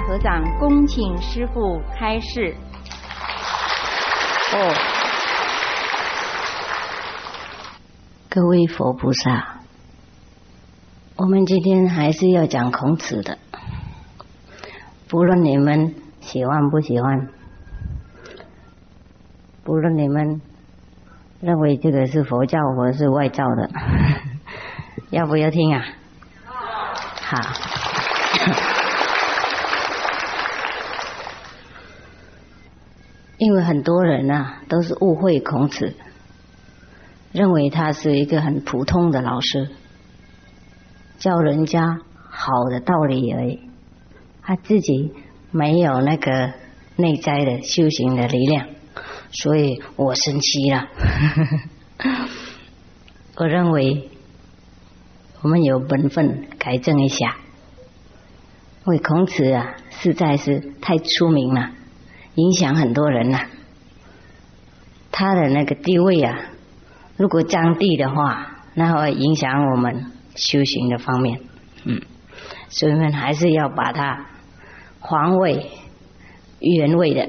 下合掌，恭请师父开示。哦，各位佛菩萨，我们今天还是要讲孔子的，不论你们喜欢不喜欢，不论你们认为这个是佛教或是外教的，要不要听啊？好。因为很多人呐，都是误会孔子，认为他是一个很普通的老师，教人家好的道理而已，他自己没有那个内在的修行的力量，所以我生气了。我认为我们有本分改正一下，为孔子啊实在是太出名了。影响很多人呐，他的那个地位啊，如果降低的话，那会影响我们修行的方面，嗯，所以我们还是要把它还位原位的，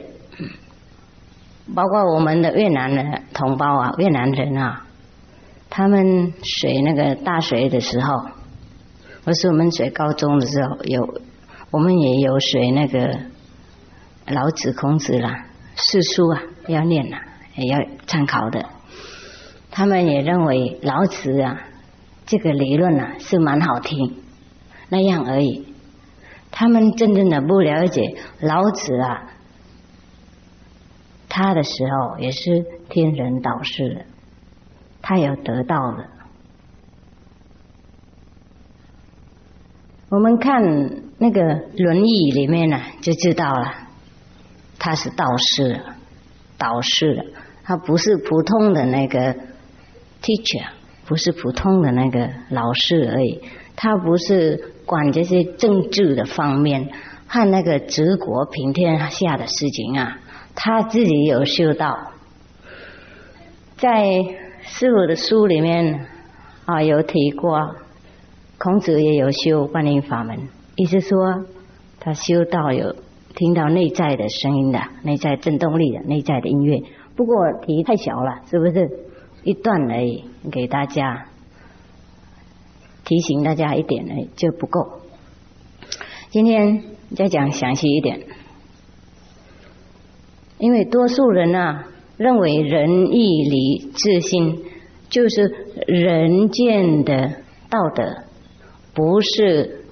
包括我们的越南的同胞啊，越南人啊，他们学那个大学的时候，或是我们学高中的时候，有我们也有学那个。老子、孔子啦，四书啊要念呐，也要参考的。他们也认为老子啊这个理论啊是蛮好听，那样而已。他们真正的不了解老子啊，他的时候也是天人导师的，他有得到的。我们看那个《论语》里面呢，就知道了。他是道士，导师，他不是普通的那个 teacher，不是普通的那个老师而已。他不是管这些政治的方面和那个治国平天下的事情啊，他自己有修道。在师傅的书里面啊，有提过，孔子也有修观音法门，意思说他修道有。听到内在的声音的，内在振动力的，内在的音乐。不过题太小了，是不是？一段而已，给大家提醒大家一点呢就不够。今天再讲详细一点，因为多数人啊认为仁义礼智信就是人间的道德，不是，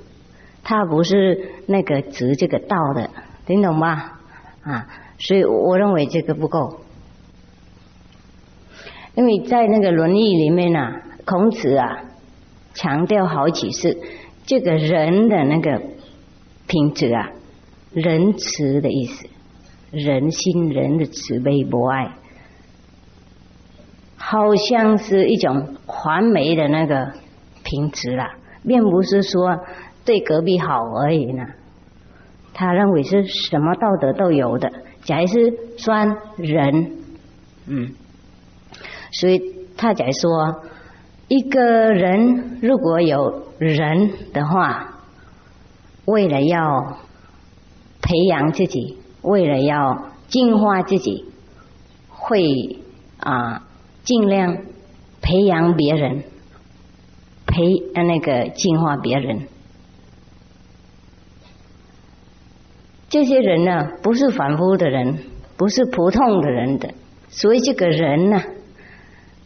他不是那个指这个道的。听懂吗？啊，所以我认为这个不够，因为在那个《论语》里面呢，孔子啊强调好几次，这个人的那个品质啊，仁慈的意思，人心人的慈悲博爱，好像是一种完美的那个品质啦，并不是说对隔壁好而已呢。他认为是什么道德都有的，假如是算人，嗯，所以他假如说一个人如果有人的话，为了要培养自己，为了要净化自己，会啊尽量培养别人，培那个净化别人。这些人呢，不是凡夫的人，不是普通的人的，所以这个人呢，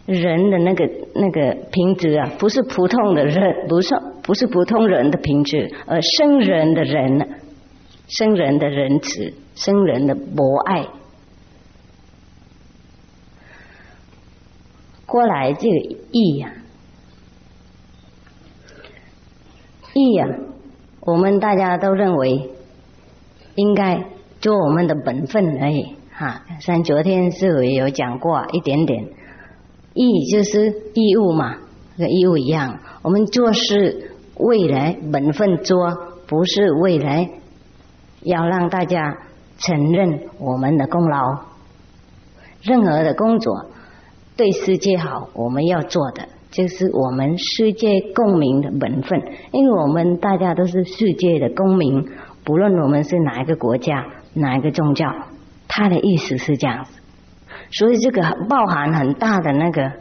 人的那个那个品质啊，不是普通的人，不是不是普通人的品质，而生人的人呢，生人的仁慈，生人的博爱。过来这个义呀，义呀，我们大家都认为。应该做我们的本分而已，哈。像昨天师傅有讲过一点点，义就是义务嘛，跟义务一样。我们做事未来本分做，不是未来要让大家承认我们的功劳。任何的工作对世界好，我们要做的就是我们世界公民的本分，因为我们大家都是世界的公民。不论我们是哪一个国家、哪一个宗教，它的意思是这样子。所以这个包含很大的那个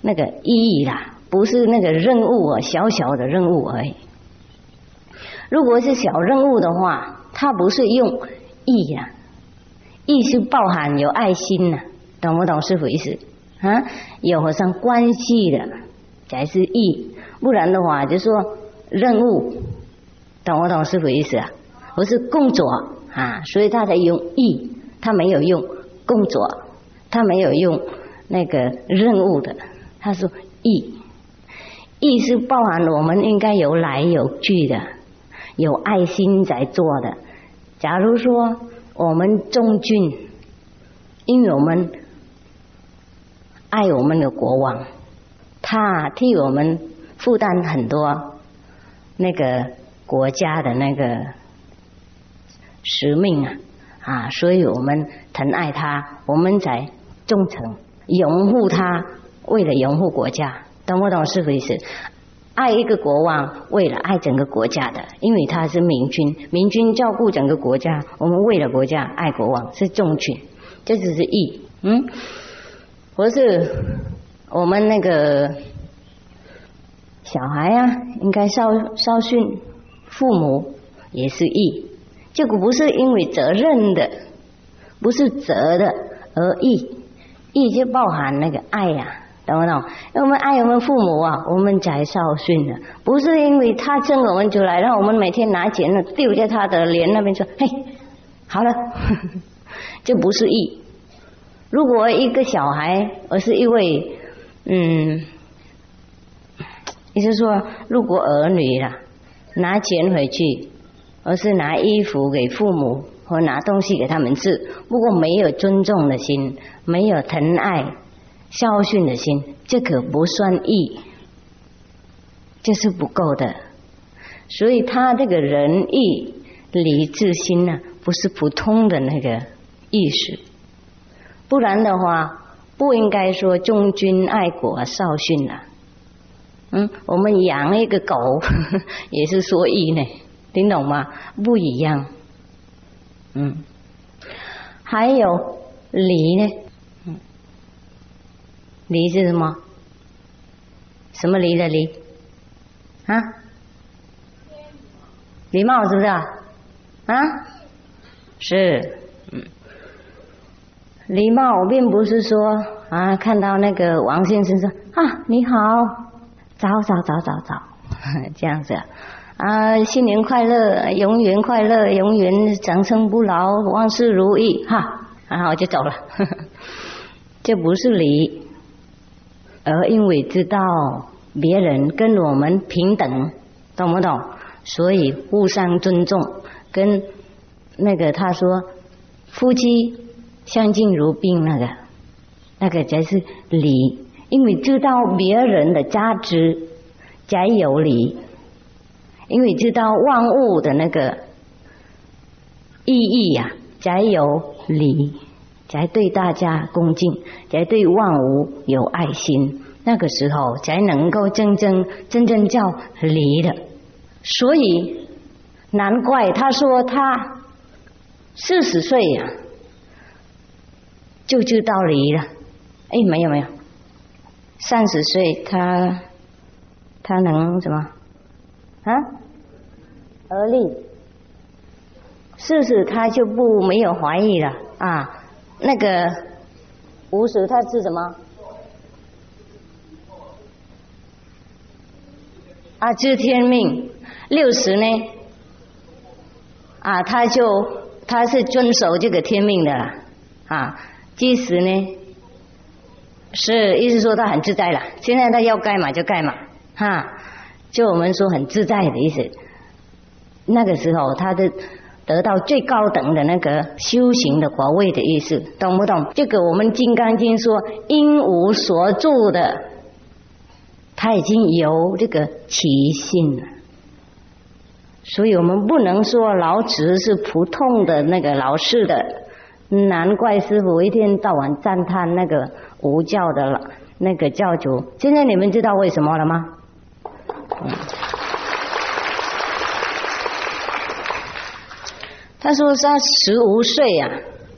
那个意义啦，不是那个任务啊，小小的任务而已。如果是小任务的话，它不是用意呀，意是包含有爱心呐，懂不懂师傅意思？啊，有和上关系的才是意，不然的话就说任务，懂不懂师傅意思啊？不是工作啊，所以他才用意，他没有用工作。他没有用那个任务的，他说义，义是包含我们应该有来有去的，有爱心在做的。假如说我们中军，因为我们爱我们的国王，他替我们负担很多那个国家的那个使命啊啊，所以我们疼爱他，我们才。忠诚，拥护他，为了拥护国家，懂不懂是不是？爱一个国王，为了爱整个国家的，因为他是明君，明君照顾整个国家，我们为了国家爱国王是重群，这只是义，嗯，不是我们那个小孩啊，应该稍稍训父母也是义，这个不是因为责任的，不是责的而义。义就包含那个爱呀，懂不懂？因为我们爱我们父母啊，我们才孝顺的，不是因为他挣我们出来，让我们每天拿钱呢丢在他的脸那边说，嘿，好了，这不是义。如果一个小孩，而是一位，嗯，也就是说，如果儿女啦拿钱回去，而是拿衣服给父母。或拿东西给他们吃，不过没有尊重的心，没有疼爱、孝顺的心，这可不算义，这是不够的。所以他这个仁义礼智心呢，不是普通的那个意识，不然的话，不应该说忠君爱国、孝训了。嗯，我们养一个狗 也是说一呢，听懂吗？不一样。嗯，还有礼呢？嗯，礼是什么？什么礼的礼？啊？礼貌是不是啊？啊？是，嗯，礼貌并不是说啊，看到那个王先生说啊，你好，早早早早早，这样子。啊，新年快乐，永远快乐，永远长生不老，万事如意，哈，然后我就走了。这不是礼，而因为知道别人跟我们平等，懂不懂？所以互相尊重，跟那个他说夫妻相敬如宾，那个那个才是礼，因为知道别人的价值才有礼。因为知道万物的那个意义呀，才有礼，才对大家恭敬，才对万物有爱心，那个时候才能够真正真正叫离的。所以难怪他说他四十岁呀就知道离了。哎，没有没有，三十岁他他能什么？啊，而立，四十他就不没有怀疑了啊。那个五十他是什么？啊，知天命。六十呢？啊，他就他是遵守这个天命的了啊。七十呢？是意思说他很自在了。现在他要干嘛就干嘛，哈。就我们说很自在的意思，那个时候他的得到最高等的那个修行的果位的意思，懂不懂？这个我们《金刚经》说因无所住的，他已经有这个起心了。所以我们不能说老子是普通的那个老式的，难怪师傅一天到晚赞叹那个无教的了那个教主。现在你们知道为什么了吗？”，他说他十五岁呀，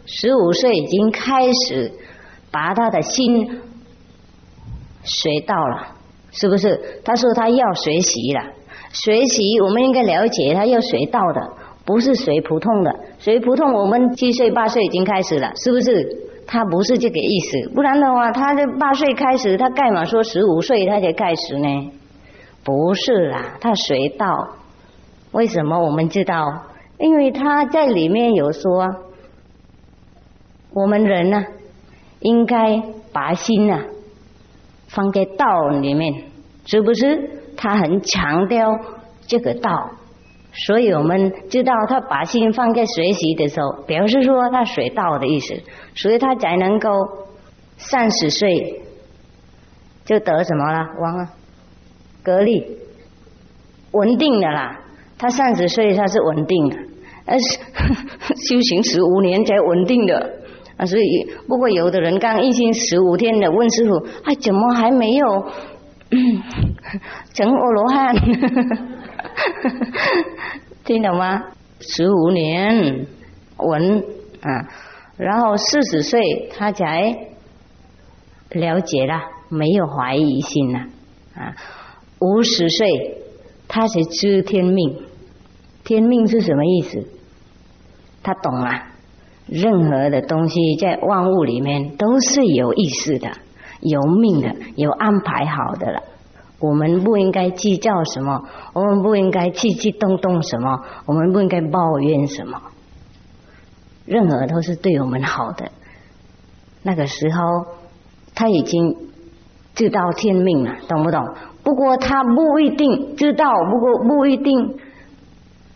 十五岁已经开始把他的心学到了，是不是？他说他要学习了，学习我们应该了解他要学到的，不是学普通的，学普通我们七岁八岁已经开始了，是不是？他不是这个意思，不然的话，他这八岁开始，他干嘛说十五岁他才开始呢？不是啦，他学道，为什么我们知道？因为他在里面有说，我们人呢，应该把心呢放在道里面，是不是？他很强调这个道，所以我们知道他把心放在学习的时候，表示说他学道的意思，所以他才能够三十岁就得什么了？忘了，格力稳定的啦。他三十岁他是稳定的。呃，修行十五年才稳定的啊，所以不过有的人刚一心十五天的问师傅，哎，怎么还没有 成阿罗汉？听懂吗？十五年文啊，然后四十岁他才了解了，没有怀疑心了啊，五十岁他才知天命，天命是什么意思？他懂了，任何的东西在万物里面都是有意识的、有命的、有安排好的了。我们不应该计较什么，我们不应该气气动动什么，我们不应该抱怨什么。任何都是对我们好的。那个时候他已经知道天命了，懂不懂？不过他不一定知道，不过不一定，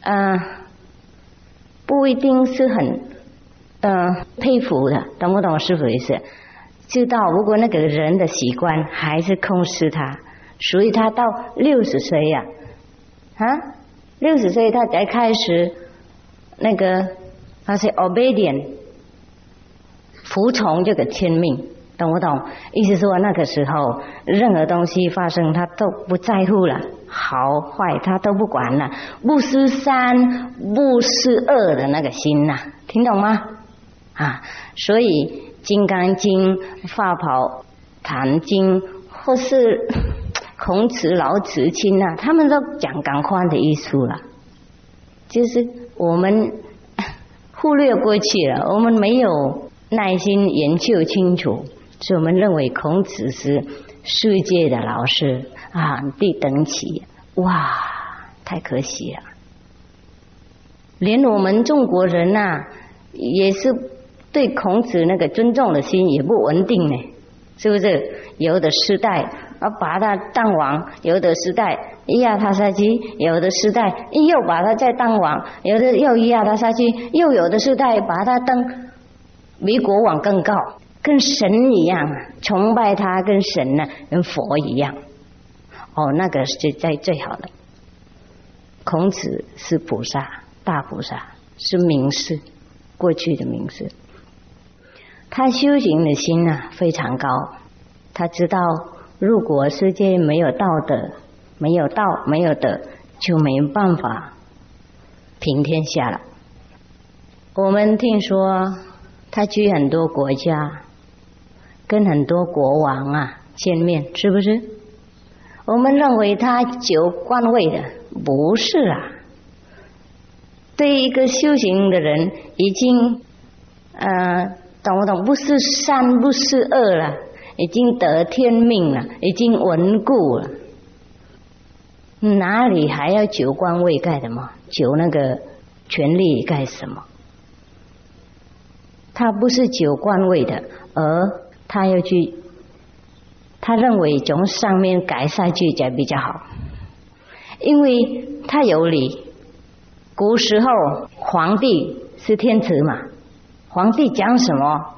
嗯。不一定是很呃佩服的，懂不懂师傅意思？知道，不过那个人的习惯还是控制他，所以他到六十岁呀，啊，六十岁他才开始那个他是 obedient，服从这个天命。懂不懂？意思说那个时候，任何东西发生，他都不在乎了，好坏他都不管了，不思三，不思二的那个心呐，听懂吗？啊，所以《金刚经》《法宝坛经》或是孔子、老子、亲呐，他们都讲感化的艺术了，就是我们 忽略过去了，我们没有耐心研究清楚。所以我们认为孔子是世界的老师啊，第等起，哇，太可惜了。连我们中国人呐，也是对孔子那个尊重的心也不稳定呢，是不是？有的时代啊，把他当王；有的时代压他下去；有的时代又把他再当王；有的又压他下去；又有的时代把他登比国王更高。跟神一样，崇拜他跟神呢，跟佛一样。哦，那个是在最好的。孔子是菩萨，大菩萨是名士，过去的名士。他修行的心呢非常高，他知道如果世界没有道德，没有道，没有德，就没办法平天下了。我们听说他去很多国家。跟很多国王啊见面，是不是？我们认为他九官位的不是啊。对一个修行的人，已经呃懂不懂？不是善，不是恶了，已经得天命了，已经稳固了。哪里还要九官位干什么？九那个权力干什么？他不是九官位的，而。他要去，他认为从上面改下去才比较好，因为他有理。古时候皇帝是天子嘛，皇帝讲什么，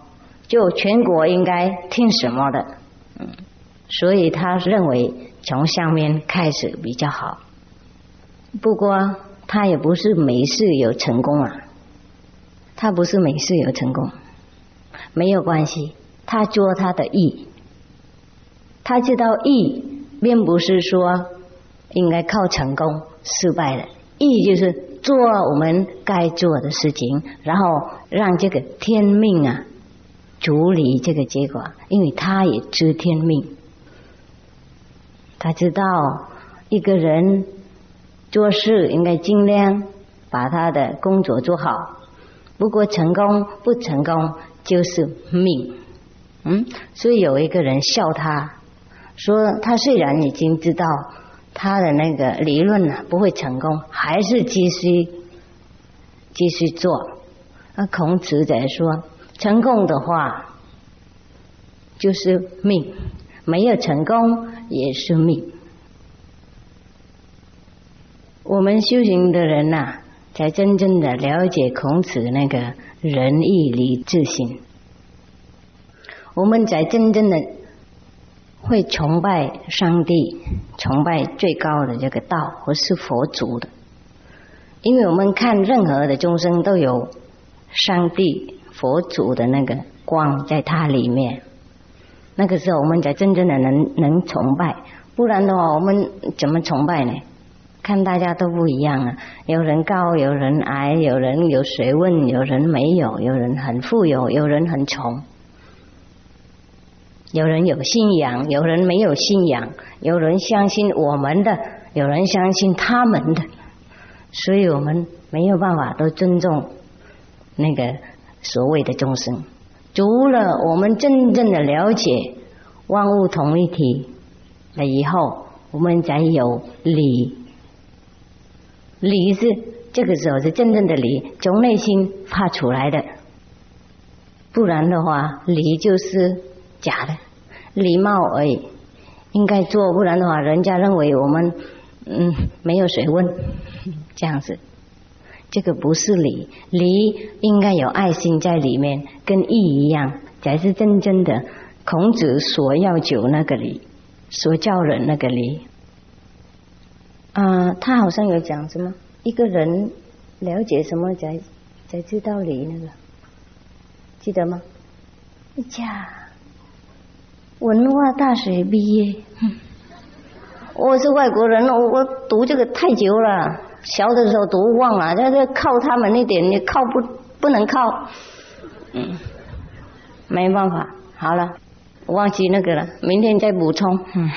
就全国应该听什么的，嗯，所以他认为从上面开始比较好。不过他也不是每次有成功啊，他不是每次有成功，没有关系。他做他的义，他知道义并不是说应该靠成功失败的，义就是做我们该做的事情，然后让这个天命啊处理这个结果，因为他也知天命，他知道一个人做事应该尽量把他的工作做好，不过成功不成功就是命，嗯，所以有一个人笑他说，他虽然已经知道。他的那个理论呢不会成功，还是继续继续做。那孔子在说，成功的话就是命，没有成功也是命。我们修行的人呐，才真正的了解孔子那个仁义礼智信，我们才真正的。会崇拜上帝，崇拜最高的这个道，或是佛祖的。因为我们看任何的众生都有上帝、佛祖的那个光在它里面。那个时候，我们才真正的能能崇拜。不然的话，我们怎么崇拜呢？看大家都不一样啊，有人高，有人矮，有人有学问，有人没有，有人很富有，有人很穷。有人有信仰，有人没有信仰，有人相信我们的，有人相信他们的，所以我们没有办法都尊重那个所谓的众生。除了我们真正的了解万物同一体了以后，我们才有理。理是这个时候是真正的理，从内心发出来的，不然的话，理就是。假的礼貌而已，应该做，不然的话，人家认为我们嗯没有学问，这样子，这个不是礼，礼应该有爱心在里面，跟义一样，才是真正的孔子所要求那个礼，所教人那个礼。啊，他好像有讲什么，一个人了解什么才才知道礼那个，记得吗？呀。文化大学毕业，我是外国人，我我读这个太久了，小的时候读忘了，这这靠他们那点，你靠不不能靠，嗯，没办法，好了，忘记那个了，明天再补充，嗯，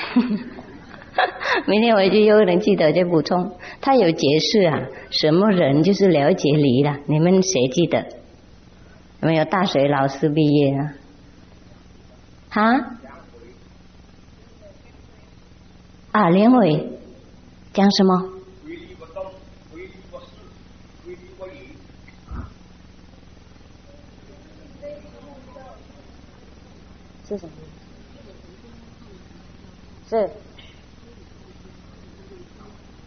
明天回去又能记得再补充。他有解释啊，什么人就是了解离了，你们谁记得？有没有大学老师毕业啊？啊？啊，连伟讲什么？是什么？是，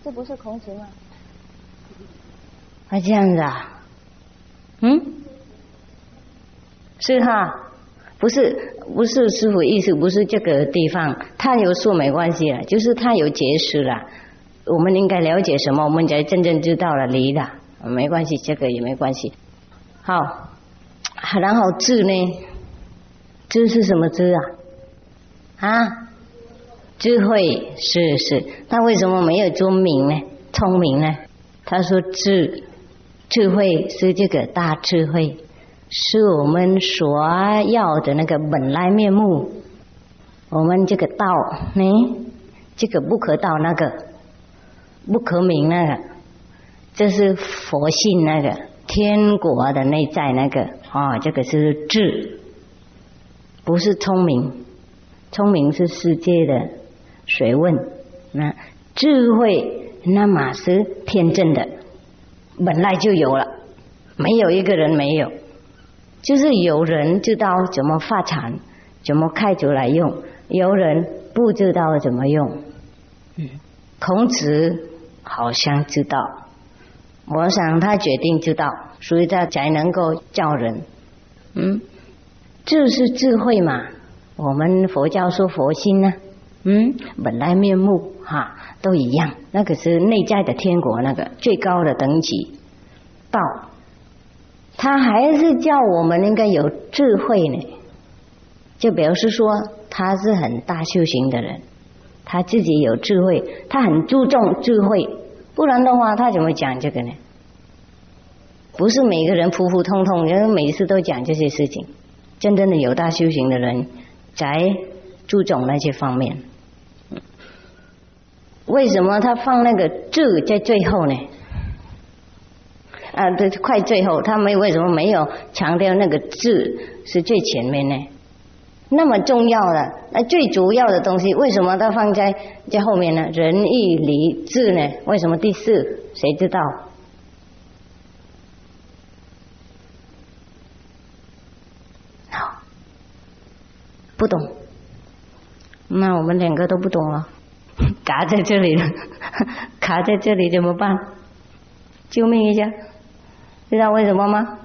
这不是孔子吗？啊，这样子啊？嗯？是哈。不是不是师傅意思不是这个地方，他有说没关系了，就是他有解释了，我们应该了解什么，我们才真正知道了离的，没关系，这个也没关系。好，然后字呢？智是什么智啊？啊？智慧是是，那为什么没有聪明呢？聪明呢？他说智智慧是这个大智慧。是我们所要的那个本来面目，我们这个道，呢，这个不可道那个，不可名那个，这是佛性那个天国的内在那个啊，这个是智，不是聪明，聪明是世界的学问，那智慧那么是天真的，本来就有了，没有一个人没有。就是有人知道怎么发财，怎么开出来用；有人不知道怎么用。嗯，孔子好像知道，我想他决定知道，所以他才能够教人。嗯，这是智慧嘛？我们佛教说佛心呢，嗯，本来面目哈都一样，那个是内在的天国，那个最高的等级道。他还是叫我们应该有智慧呢，就表示说他是很大修行的人，他自己有智慧，他很注重智慧，不然的话他怎么讲这个呢？不是每个人普普通通，因为每次都讲这些事情。真正的有大修行的人，才注重那些方面。为什么他放那个字在最后呢？啊，对，快最后，他没为什么没有强调那个字是最前面呢？那么重要的，那最主要的东西，为什么他放在在后面呢？仁义礼智呢？为什么第四？谁知道？不懂。那我们两个都不懂了，卡在这里了，卡在这里怎么办？救命一下！知道为什么吗？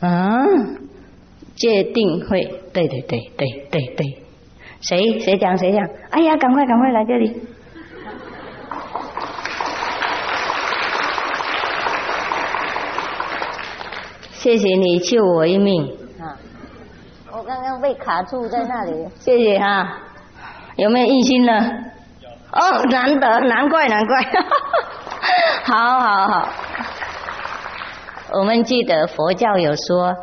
啊，界定会，对对对对对对，谁谁讲谁讲？哎呀，赶快赶快来这里！谢谢你救我一命！刚刚被卡住在那里，谢谢哈。有没有印心呢？哦，难得，难怪难怪。好好好，我们记得佛教有说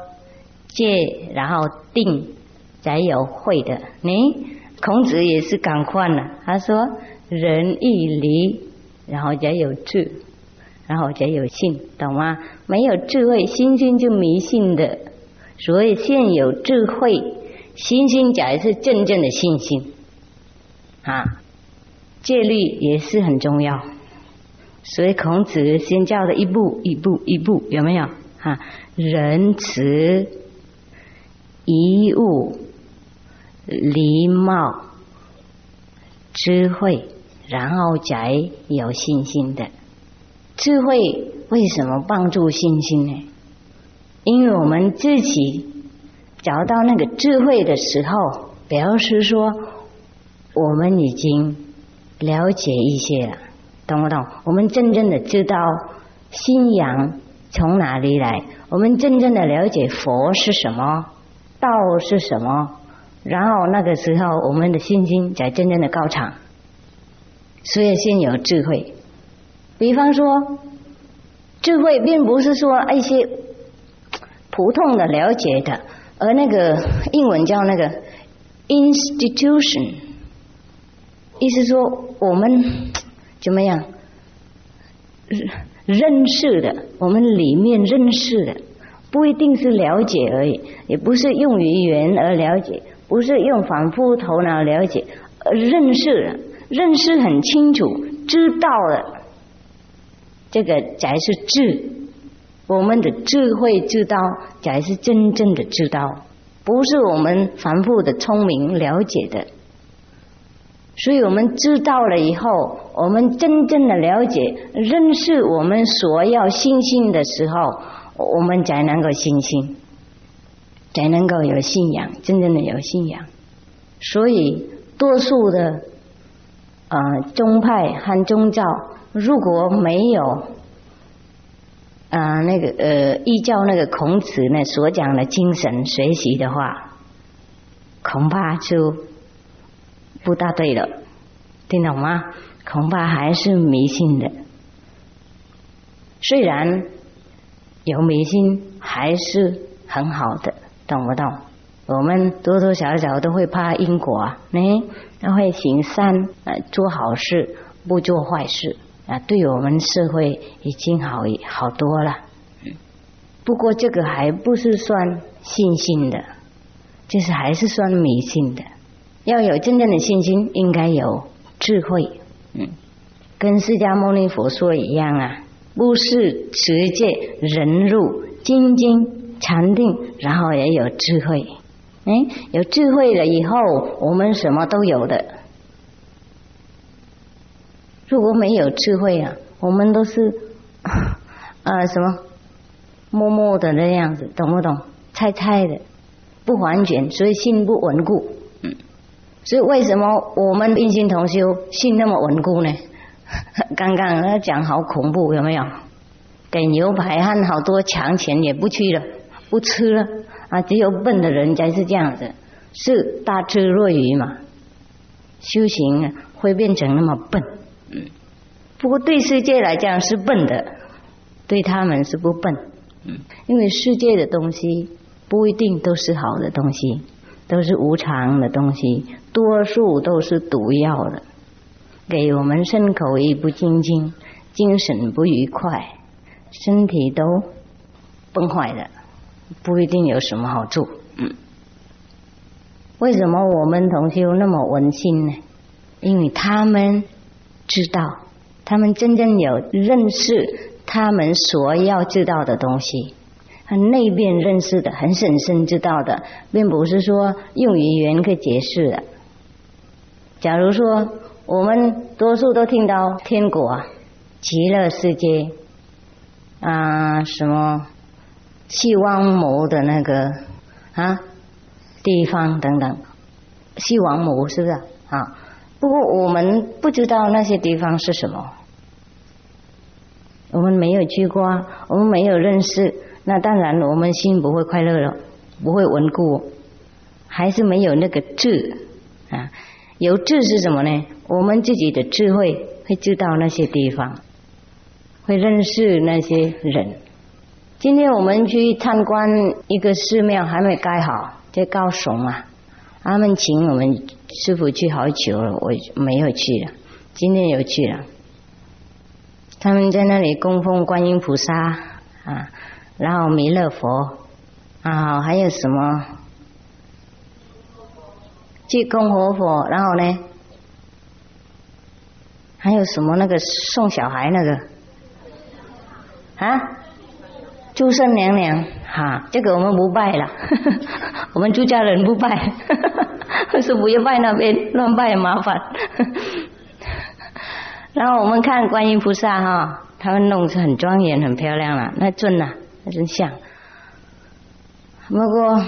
戒，然后定才有慧的。你孔子也是赶快了，他说仁义礼，然后才有智，然后才有信，懂吗？没有智慧，心心就迷信的。所以现有智慧，心心才是真正的信心啊。戒律也是很重要。所以孔子先教的一步一步一步有没有啊？仁慈、仪物、礼貌、智慧，然后才有信心的。智慧为什么帮助信心呢？因为我们自己找到那个智慧的时候，表示说我们已经了解一些了。懂不懂？我们真正的知道信仰从哪里来，我们真正的了解佛是什么，道是什么，然后那个时候我们的信心才真正的高涨。所以先有智慧。比方说，智慧并不是说一些普通的了解的，而那个英文叫那个 institution，意思说我们。怎么样？认识的，我们里面认识的，不一定是了解而已，也不是用语言而了解，不是用反复头脑了解，而认识了，认识很清楚，知道了，这个才是智。我们的智慧知道，才是真正的知道，不是我们反复的聪明了解的。所以我们知道了以后，我们真正的了解、认识我们所要信心的时候，我们才能够信心，才能够有信仰，真正的有信仰。所以，多数的呃宗派和宗教，如果没有啊那个呃依照那个孔子呢所讲的精神学习的话，恐怕就。不大对了，听懂吗？恐怕还是迷信的。虽然有迷信，还是很好的，懂不懂？我们多多少少都会怕因果啊，你都会行善，呃，做好事，不做坏事啊，对我们社会已经好好多了。不过这个还不是算信心的，就是还是算迷信的。要有真正的信心，应该有智慧，嗯，跟释迦牟尼佛说一样啊，不是持戒、忍辱、精进、禅定，然后也有智慧，哎，有智慧了以后，我们什么都有的。如果没有智慧啊，我们都是啊 什么默默的那样子，懂不懂？猜猜的，不完全，所以心不稳固。嗯所以为什么我们印心同修信那么稳固呢？刚刚他讲好恐怖，有没有？给牛排和好多强钱也不去了，不吃了啊！只有笨的人才是这样子，是大智若愚嘛？修行会变成那么笨，不过对世界来讲是笨的，对他们是不笨，嗯，因为世界的东西不一定都是好的东西，都是无常的东西，多数都是毒药的，给我们身口意不清净，精神不愉快，身体都崩坏的，不一定有什么好处，嗯。为什么我们同修那么文心呢？因为他们知道，他们真正有认识他们所要知道的东西，很内边认识的，很深深知道的，并不是说用语言可以解释的。假如说我们多数都听到天国、极乐世界啊，什么西王母的那个啊。地方等等，西王母是不是啊？不过我们不知道那些地方是什么，我们没有去过，我们没有认识，那当然我们心不会快乐了，不会稳固，还是没有那个智啊。有智是什么呢？我们自己的智慧会知道那些地方，会认识那些人。今天我们去参观一个寺庙，还没盖好。在高雄啊，他们请我们师傅去好久了，我没有去了。今天有去了，他们在那里供奉观音菩萨啊，然后弥勒佛啊，还有什么济公活佛，然后呢，还有什么那个送小孩那个啊？诸圣娘娘，哈，这个我们不拜了，我们出家人不拜，是不要拜那边，乱拜麻烦。然后我们看观音菩萨哈，他们弄是很庄严、很漂亮了，那尊呐，那真像。不过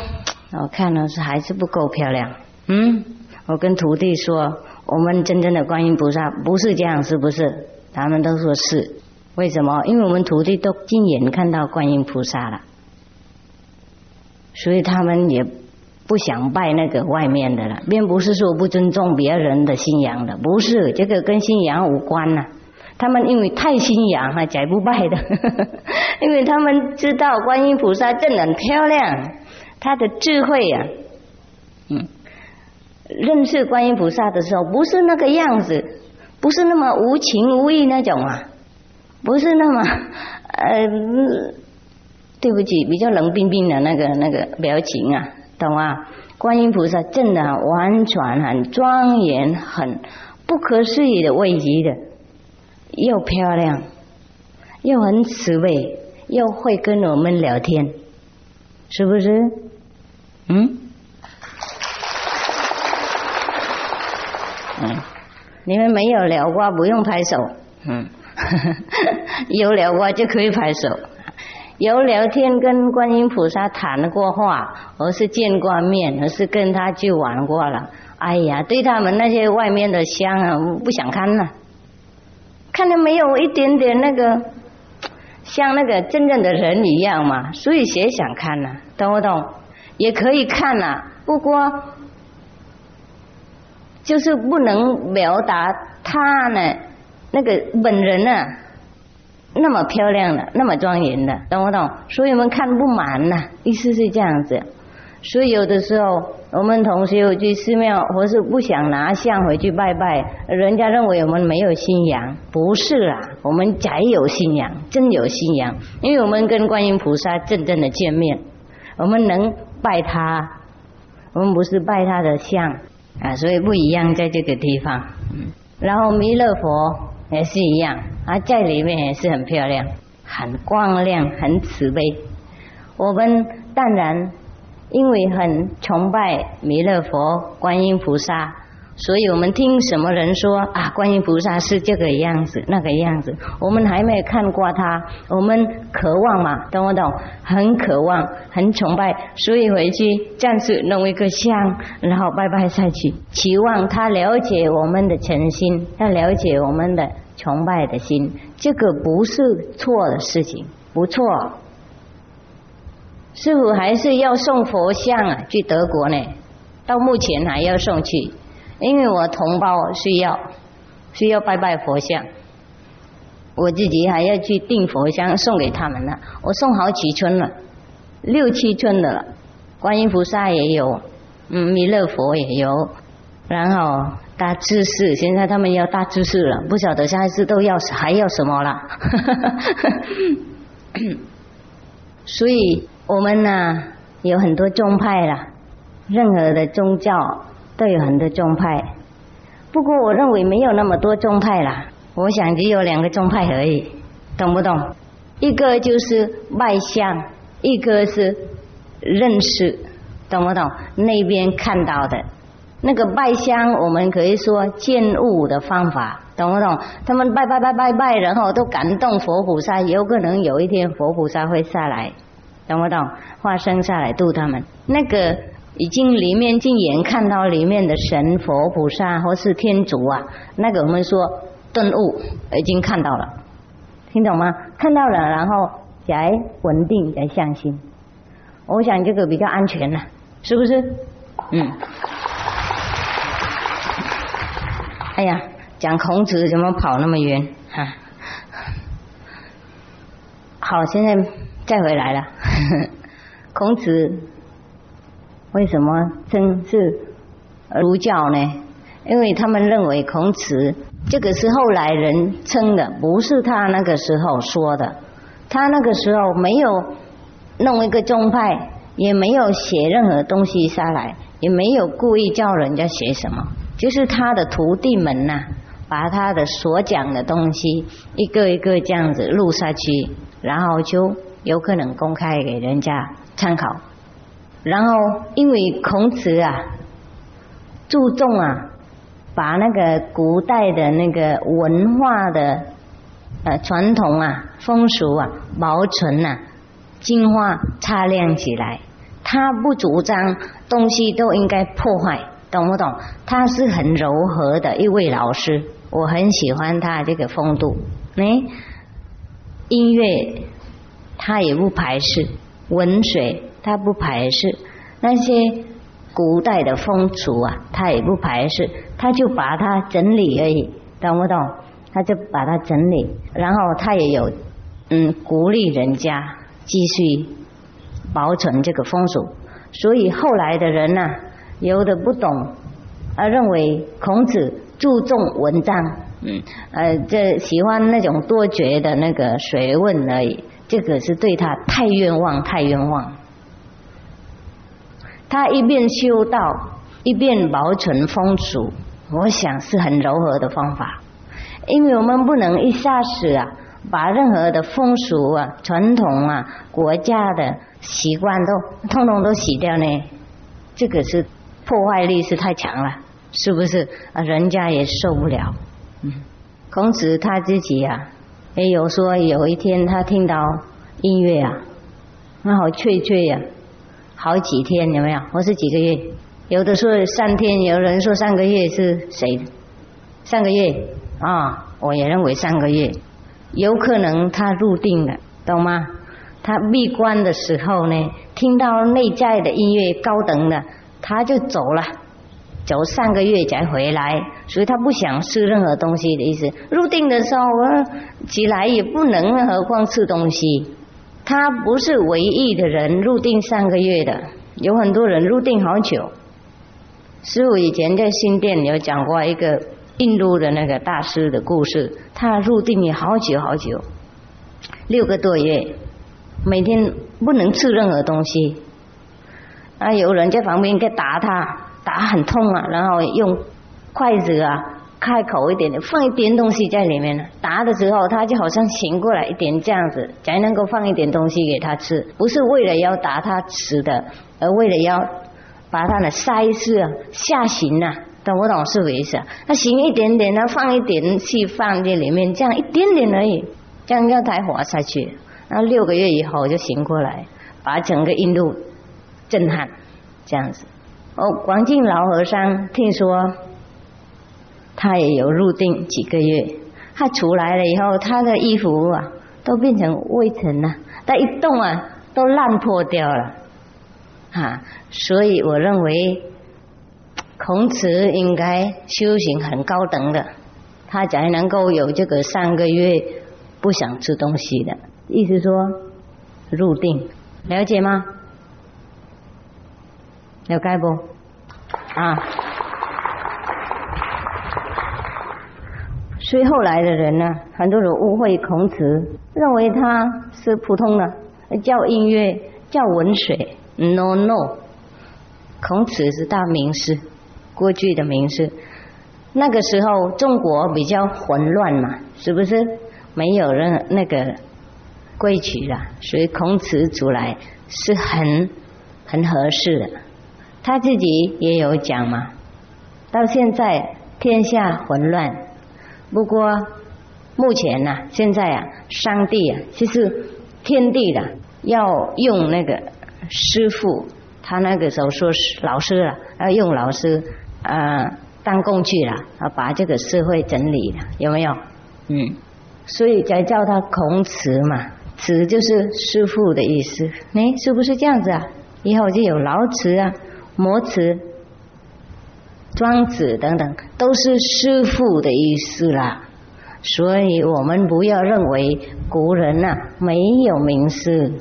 我看了是还是不够漂亮。嗯，我跟徒弟说，我们真正的观音菩萨不是这样，是不是？他们都说是。为什么？因为我们徒弟都亲眼看到观音菩萨了，所以他们也不想拜那个外面的了，并不是说不尊重别人的信仰的，不是这个跟信仰无关呐。他们因为太信仰了，才不拜的。因为他们知道观音菩萨真的很漂亮，他的智慧呀，嗯，认识观音菩萨的时候，不是那个样子，不是那么无情无义那种啊。不是那么呃，对不起，比较冷冰冰的那个那个表情啊，懂啊？观音菩萨真的完全很庄严，很不可思议的位移的，又漂亮，又很慈悲，又会跟我们聊天，是不是？嗯？嗯，你们没有聊过，不用拍手，嗯。有聊过就可以拍手，有聊天跟观音菩萨谈过话，而是见过面，而是跟他去玩过了。哎呀，对他们那些外面的香啊，不想看了，看到没有一点点那个像那个真正的人一样嘛，所以谁想看呢？懂不懂？也可以看呐，不过就是不能表达他呢。那个本人啊，那么漂亮的，那么庄严的，懂不懂？所以我们看不满呐，意思是这样子。所以有的时候，我们同学去寺庙，或是不想拿像回去拜拜，人家认为我们没有信仰，不是啊，我们假有信仰，真有信仰，因为我们跟观音菩萨真正的见面，我们能拜他，我们不是拜他的像啊，所以不一样在这个地方。嗯然后弥勒佛。也是一样，啊，在里面也是很漂亮，很光亮，很慈悲。我们当然因为很崇拜弥勒佛、观音菩萨。所以我们听什么人说啊，观音菩萨是这个样子、那个样子，我们还没有看过他，我们渴望嘛，懂不懂？很渴望，很崇拜，所以回去暂时弄一个像，然后拜拜下去，期望他了解我们的诚心，他了解我们的崇拜的心，这个不是错的事情，不错。师傅还是要送佛像啊，去德国呢，到目前还要送去。因为我同胞需要需要拜拜佛像，我自己还要去订佛像送给他们呢。我送好几村了，六七村的了。观音菩萨也有，嗯，弥勒佛也有，然后大智士，现在他们要大智士了，不晓得下一次都要还要什么了。所以我们呢有很多宗派啦，任何的宗教都有很多宗派。不过我认为没有那么多宗派啦，我想只有两个宗派而已，懂不懂？一个就是外向，一个是认识，懂不懂？那边看到的那个拜香，我们可以说见物的方法，懂不懂？他们拜拜拜拜拜，然后都感动佛菩萨，有可能有一天佛菩萨会下来，懂不懂？化身下来度他们，那个。已经里面亲眼看到里面的神佛菩萨或是天主啊，那个我们说顿悟已经看到了，听懂吗？看到了，然后才稳定才相信。我想这个比较安全了，是不是？嗯。哎呀，讲孔子怎么跑那么远啊？好，现在再回来了，孔子。为什么称是儒教呢？因为他们认为孔子这个是后来人称的，不是他那个时候说的。他那个时候没有弄一个宗派，也没有写任何东西下来，也没有故意叫人家写什么，就是他的徒弟们呐，把他的所讲的东西一个一个这样子录下去，然后就有可能公开给人家参考。然后，因为孔子啊，注重啊，把那个古代的那个文化的呃传统啊、风俗啊保存啊、净化、擦亮起来。他不主张东西都应该破坏，懂不懂？他是很柔和的一位老师，我很喜欢他这个风度。哎，音乐他也不排斥，文水。他不排斥那些古代的风俗啊，他也不排斥，他就把它整理而已，懂不懂？他就把它整理，然后他也有嗯鼓励人家继续保存这个风俗，所以后来的人呢，有的不懂，而认为孔子注重文章，嗯呃，这喜欢那种多绝的那个学问而已，这个是对他太冤枉，太冤枉。他一边修道，一边保存风俗，我想是很柔和的方法。因为我们不能一下子啊，把任何的风俗啊、传统啊、国家的习惯都通通都洗掉呢。这个是破坏力是太强了，是不是？啊，人家也受不了。嗯，孔子他自己啊，也有说有一天他听到音乐啊，那好脆脆呀。好几天有没有？或是几个月？有的说三天，有人说三个月是谁？三个月啊，我也认为三个月。有可能他入定了，懂吗？他闭关的时候呢，听到内在的音乐高等的，他就走了，走三个月才回来，所以他不想吃任何东西的意思。入定的时候我起来也不能，何况吃东西。他不是唯一的人入定三个月的，有很多人入定好久。师傅以前在新店有讲过一个印度的那个大师的故事，他入定也好久好久，六个多月，每天不能吃任何东西。啊，有人在旁边给打他，打很痛啊，然后用筷子啊。开口一点点，放一点东西在里面呢。打的时候，他就好像醒过来一点，这样子才能够放一点东西给他吃。不是为了要打他吃的，而为了要把他的腮识吓醒呐，懂不懂是为意思？他醒一点点，他放一点气放在里面，这样一点点而已，这样让他活下去。然后六个月以后就醒过来，把整个印度震撼，这样子。哦，广进老和尚听说。他也有入定几个月，他出来了以后，他的衣服啊都变成灰尘了，他一动啊都烂破掉了，啊，所以我认为孔子应该修行很高等的，他才能够有这个三个月不想吃东西的，意思说入定，了解吗？了解不？啊，所以后来的人呢，很多人误会孔子，认为他是普通的教音乐、教文水。No No，孔子是大名师，过去的名师。那个时候中国比较混乱嘛，是不是？没有人那个规矩了，所以孔子出来是很很合适的。他自己也有讲嘛。到现在天下混乱，不过目前呢，现在啊，上帝啊，就是天地的，要用那个师傅，他那个时候说老师了，要用老师啊。当工具了，啊，把这个社会整理了，有没有？嗯，所以才叫他孔慈嘛，慈就是师傅的意思，哎，是不是这样子啊？以后就有老慈啊、墨子、庄子等等，都是师傅的意思啦。所以我们不要认为古人呐没有名师，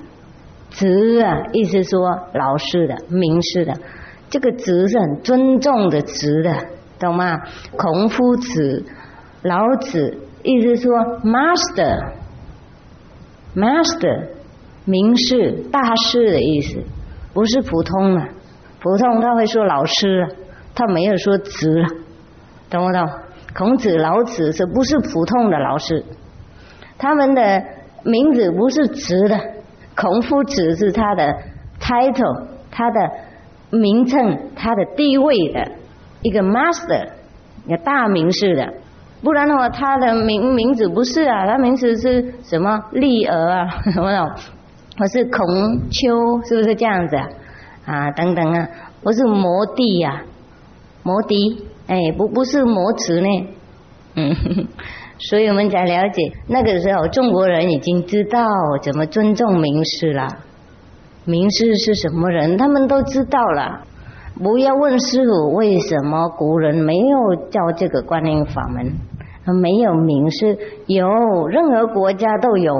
子啊，意思说老师的名师的，这个子是很尊重的子的。懂吗？孔夫子、老子，意思说 master，master，名师、大师的意思，不是普通的。普通他会说老师，他没有说直了，懂不懂？孔子、老子是不是普通的老师？他们的名字不是直的，孔夫子是他的 title，他的名称，他的地位的。一个 master，一个大名士的，不然的话，他的名名字不是啊，他名字是什么立儿啊，什么的，我是孔丘，是不是这样子啊？啊，等等啊，不是摩帝呀，摩帝，哎，不不是摩池呢，嗯，所以我们才了解，那个时候中国人已经知道怎么尊重名师了，名师是什么人，他们都知道了。不要问师傅为什么古人没有教这个观音法门，没有名师，有任何国家都有。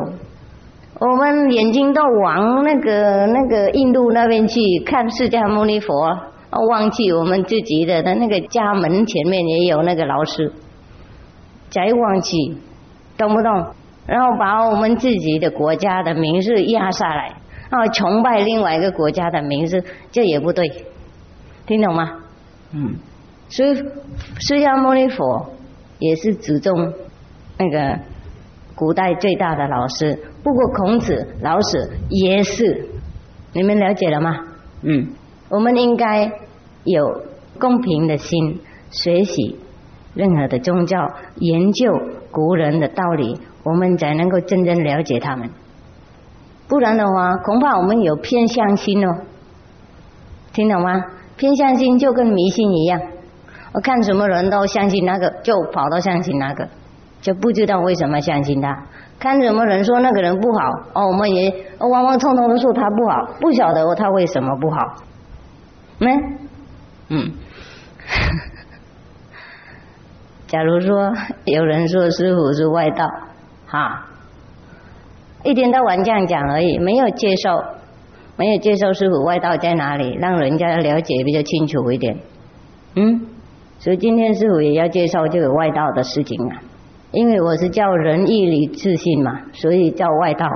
我们眼睛都往那个那个印度那边去看释迦牟尼佛，忘记我们自己的他那个家门前面也有那个老师，再忘记，懂不懂？然后把我们自己的国家的名字压下来，啊，崇拜另外一个国家的名字，这也不对。听懂吗？嗯，所以释迦牟尼佛也是祖宗那个古代最大的老师，不过孔子、老子也是，你们了解了吗？嗯，我们应该有公平的心，学习任何的宗教，研究古人的道理，我们才能够真正了解他们。不然的话，恐怕我们有偏向心哦，听懂吗？偏向心就跟迷信一样，我看什么人都相信那个，就跑到相信那个，就不知道为什么相信他。看什么人说那个人不好，哦，我们也往往通通都说他不好，不晓得他为什么不好。没，嗯，假如说有人说师傅是外道，哈，一天到晚这样讲而已，没有接受。没有介绍师傅外道在哪里，让人家了解比较清楚一点。嗯，所以今天师傅也要介绍这个外道的事情啊。因为我是叫仁义礼智信嘛，所以叫外道。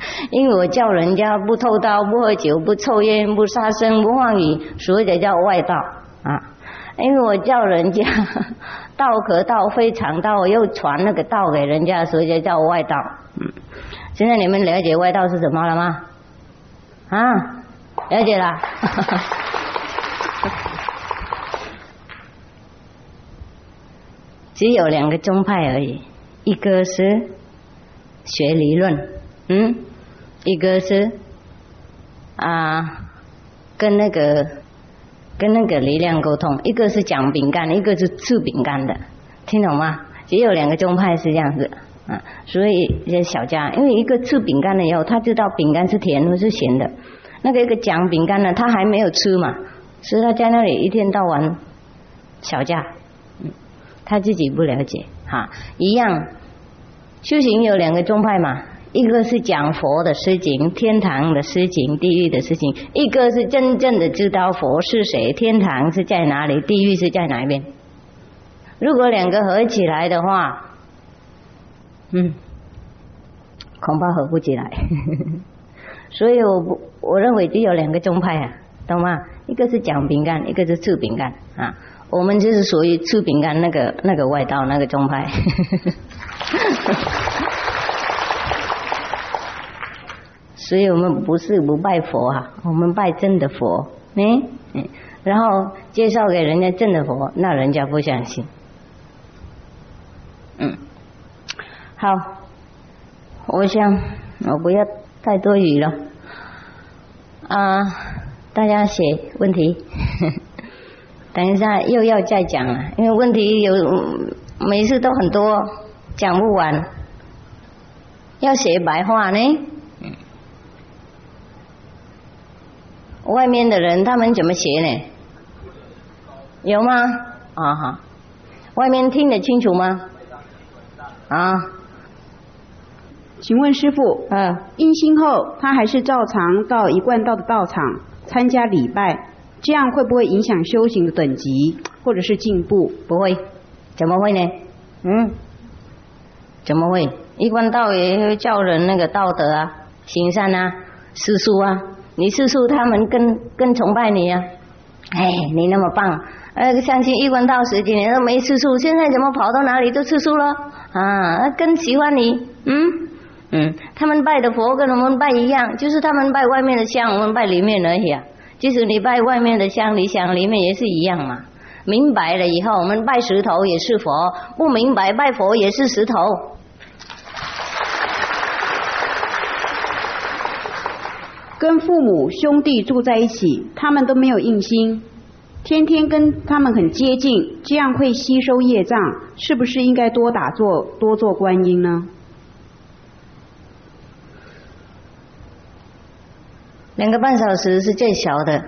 因为我叫人家不偷盗、不喝酒、不抽烟、不杀生、不妄语，所以才叫外道啊。因为我叫人家 道可道非常道，又传那个道给人家，所以才叫外道。嗯，现在你们了解外道是什么了吗？啊，了解了。只有两个宗派而已，一个是学理论，嗯，一个是啊跟那个跟那个力量沟通，一个是讲饼干，一个是吃饼干的，听懂吗？只有两个宗派是这样子。啊，所以这小家，因为一个吃饼干的以后，他知道饼干是甜或是咸的。那个一个讲饼干的，他还没有吃嘛，所以他在那里一天到晚小家，嗯，他自己不了解哈。一样修行有两个宗派嘛，一个是讲佛的事情，天堂的事情，地狱的事情；一个是真正的知道佛是谁，天堂是在哪里，地狱是在哪一边。如果两个合起来的话，嗯，恐怕合不起来。所以我不，我认为只有两个宗派啊，懂吗？一个是讲饼干，一个是吃饼干啊。我们就是属于吃饼干那个那个外道那个宗派。所以我们不是不拜佛啊，我们拜真的佛，嗯嗯，然后介绍给人家真的佛，那人家不相信。嗯，好，我想我不要太多语了啊，大家写问题，等一下又要再讲了，因为问题有每次都很多，讲不完，要写白话呢。外面的人他们怎么学呢？有吗？啊哈，外面听得清楚吗？啊，请问师傅，嗯，阴心后他还是照常到一贯道的道场参加礼拜，这样会不会影响修行的等级或者是进步？不会，怎么会呢？嗯，怎么会？一贯道也会教人那个道德啊，行善啊，施术啊。你世俗他们更更崇拜你呀！哎，你那么棒，呃，相信一关道十几年都没吃素，现在怎么跑到哪里都吃素了？啊，更喜欢你，嗯嗯，他们拜的佛跟我们拜一样，就是他们拜外面的香，我们拜里面而已啊。即使你拜外面的香，你想里面也是一样嘛。明白了以后，我们拜石头也是佛；不明白，拜佛也是石头。跟父母兄弟住在一起，他们都没有印心，天天跟他们很接近，这样会吸收业障，是不是应该多打坐、多做观音呢？两个半小时是最小的，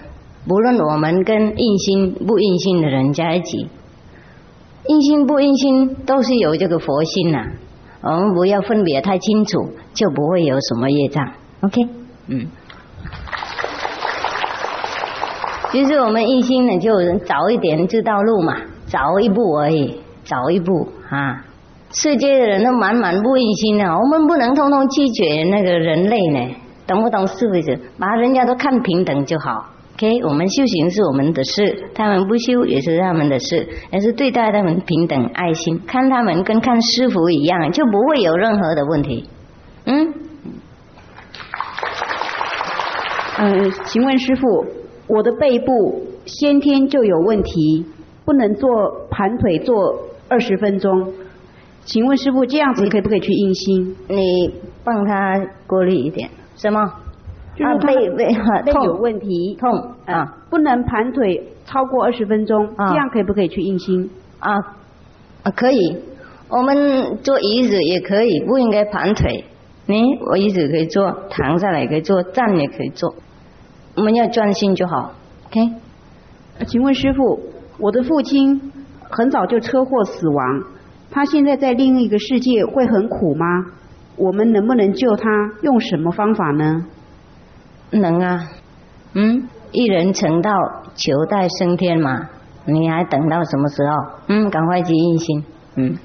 不论我们跟印心不印心的人在一起，印心不印心都是有这个佛心呐，我们不要分别太清楚，就不会有什么业障。OK，嗯。其实我们一心呢，就早一点知道路嘛，早一步而已，早一步啊！世界的人都满满不一心啊，我们不能通通拒绝那个人类呢，懂不懂？是不是？把人家都看平等就好。OK，我们修行是我们的事，他们不修也是他们的事，也是对待他们平等爱心，看他们跟看师傅一样，就不会有任何的问题。嗯。嗯，请问师傅。我的背部先天就有问题，不能做盘腿坐二十分钟。请问师傅，这样子可以不可以去印心？你帮他过滤一点，什么？就是背背背有问题，痛啊，不能盘腿超过二十分钟，这样可以不可以去印心？啊啊，可以。我们坐椅子也可以，不应该盘腿。你我椅子可以坐，躺下来可以坐，站也可以坐。我们要专心就好，OK？请问师傅，我的父亲很早就车祸死亡，他现在在另一个世界会很苦吗？我们能不能救他？用什么方法呢？能啊，嗯，一人成道，求代升天嘛。你还等到什么时候？嗯，赶快去印心，嗯。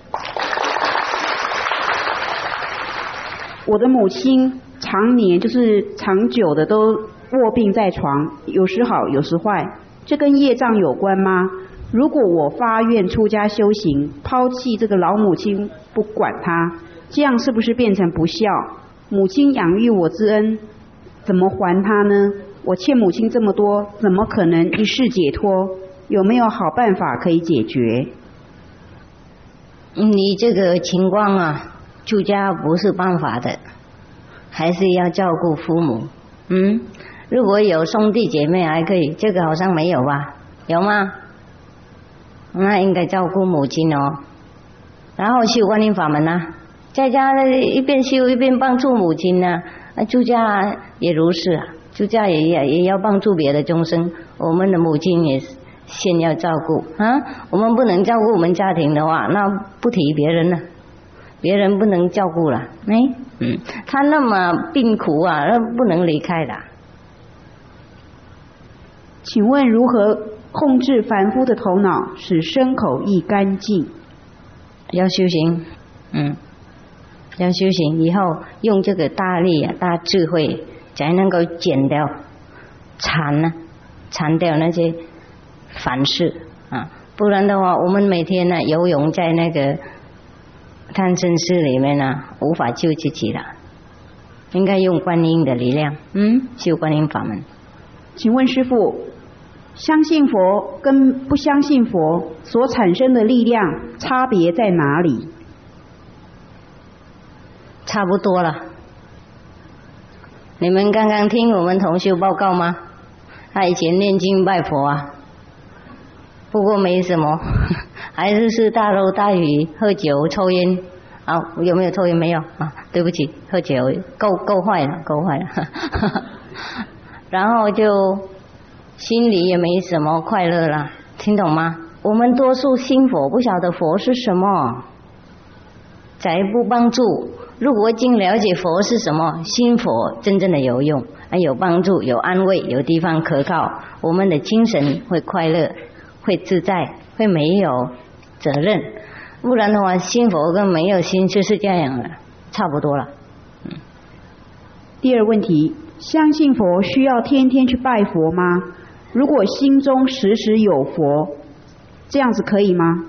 我的母亲常年就是长久的都。卧病在床，有时好，有时坏，这跟业障有关吗？如果我发愿出家修行，抛弃这个老母亲不管她，这样是不是变成不孝？母亲养育我之恩，怎么还她呢？我欠母亲这么多，怎么可能一世解脱？有没有好办法可以解决？你这个情况啊，出家不是办法的，还是要照顾父母，嗯。如果有兄弟姐妹还可以，这个好像没有吧？有吗？那应该照顾母亲哦。然后修观音法门呢，在家一边修一边帮助母亲呢。那出家也如是啊，出家也也也要帮助别的众生。我们的母亲也先要照顾啊。我们不能照顾我们家庭的话，那不提别人了。别人不能照顾了，哎，嗯，他那么病苦啊，那不能离开的。请问如何控制凡夫的头脑，使身口意干净？要修行，嗯，要修行以后用这个大力啊、大智慧，才能够减掉残呢，残掉那些凡事啊。不然的话，我们每天呢游泳在那个贪嗔痴里面呢，无法救自己了。应该用观音的力量，嗯，修观音法门。请问师傅，相信佛跟不相信佛所产生的力量差别在哪里？差不多了。你们刚刚听我们同修报告吗？他以前念经拜佛啊，不过没什么，还是是大肉大鱼、喝酒、抽烟。啊，有没有抽烟？没有啊，对不起，喝酒够够坏了，够坏了。然后就心里也没什么快乐了，听懂吗？我们多数信佛，不晓得佛是什么，才不帮助。如果经了解佛是什么，信佛真正的有用，还有帮助，有安慰，有地方可靠，我们的精神会快乐，会自在，会没有责任。不然的话，信佛跟没有心就是这样了，差不多了。第二问题，相信佛需要天天去拜佛吗？如果心中时时有佛，这样子可以吗？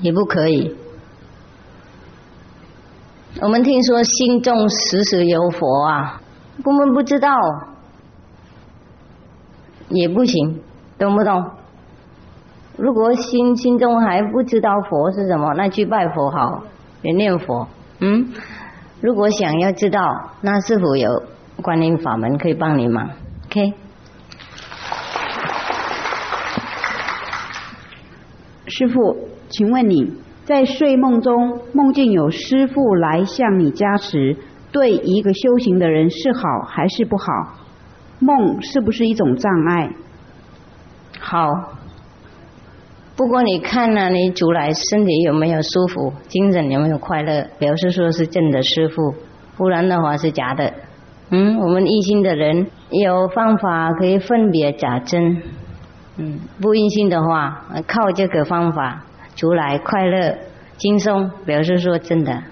也不可以。我们听说心中时时有佛啊，我们不知道，也不行，懂不懂？如果心心中还不知道佛是什么，那去拜佛好，也念佛。嗯，如果想要知道，那是否有观音法门可以帮你忙？OK。师傅，请问你在睡梦中梦见有师傅来向你加持，对一个修行的人是好还是不好？梦是不是一种障碍？好。不过你看呢，你主来身体有没有舒服，精神有没有快乐，表示说是真的师傅，不然的话是假的。嗯，我们一心的人有方法可以分别假真。嗯，不阴性的话，靠这个方法出来快乐轻松，表示说真的。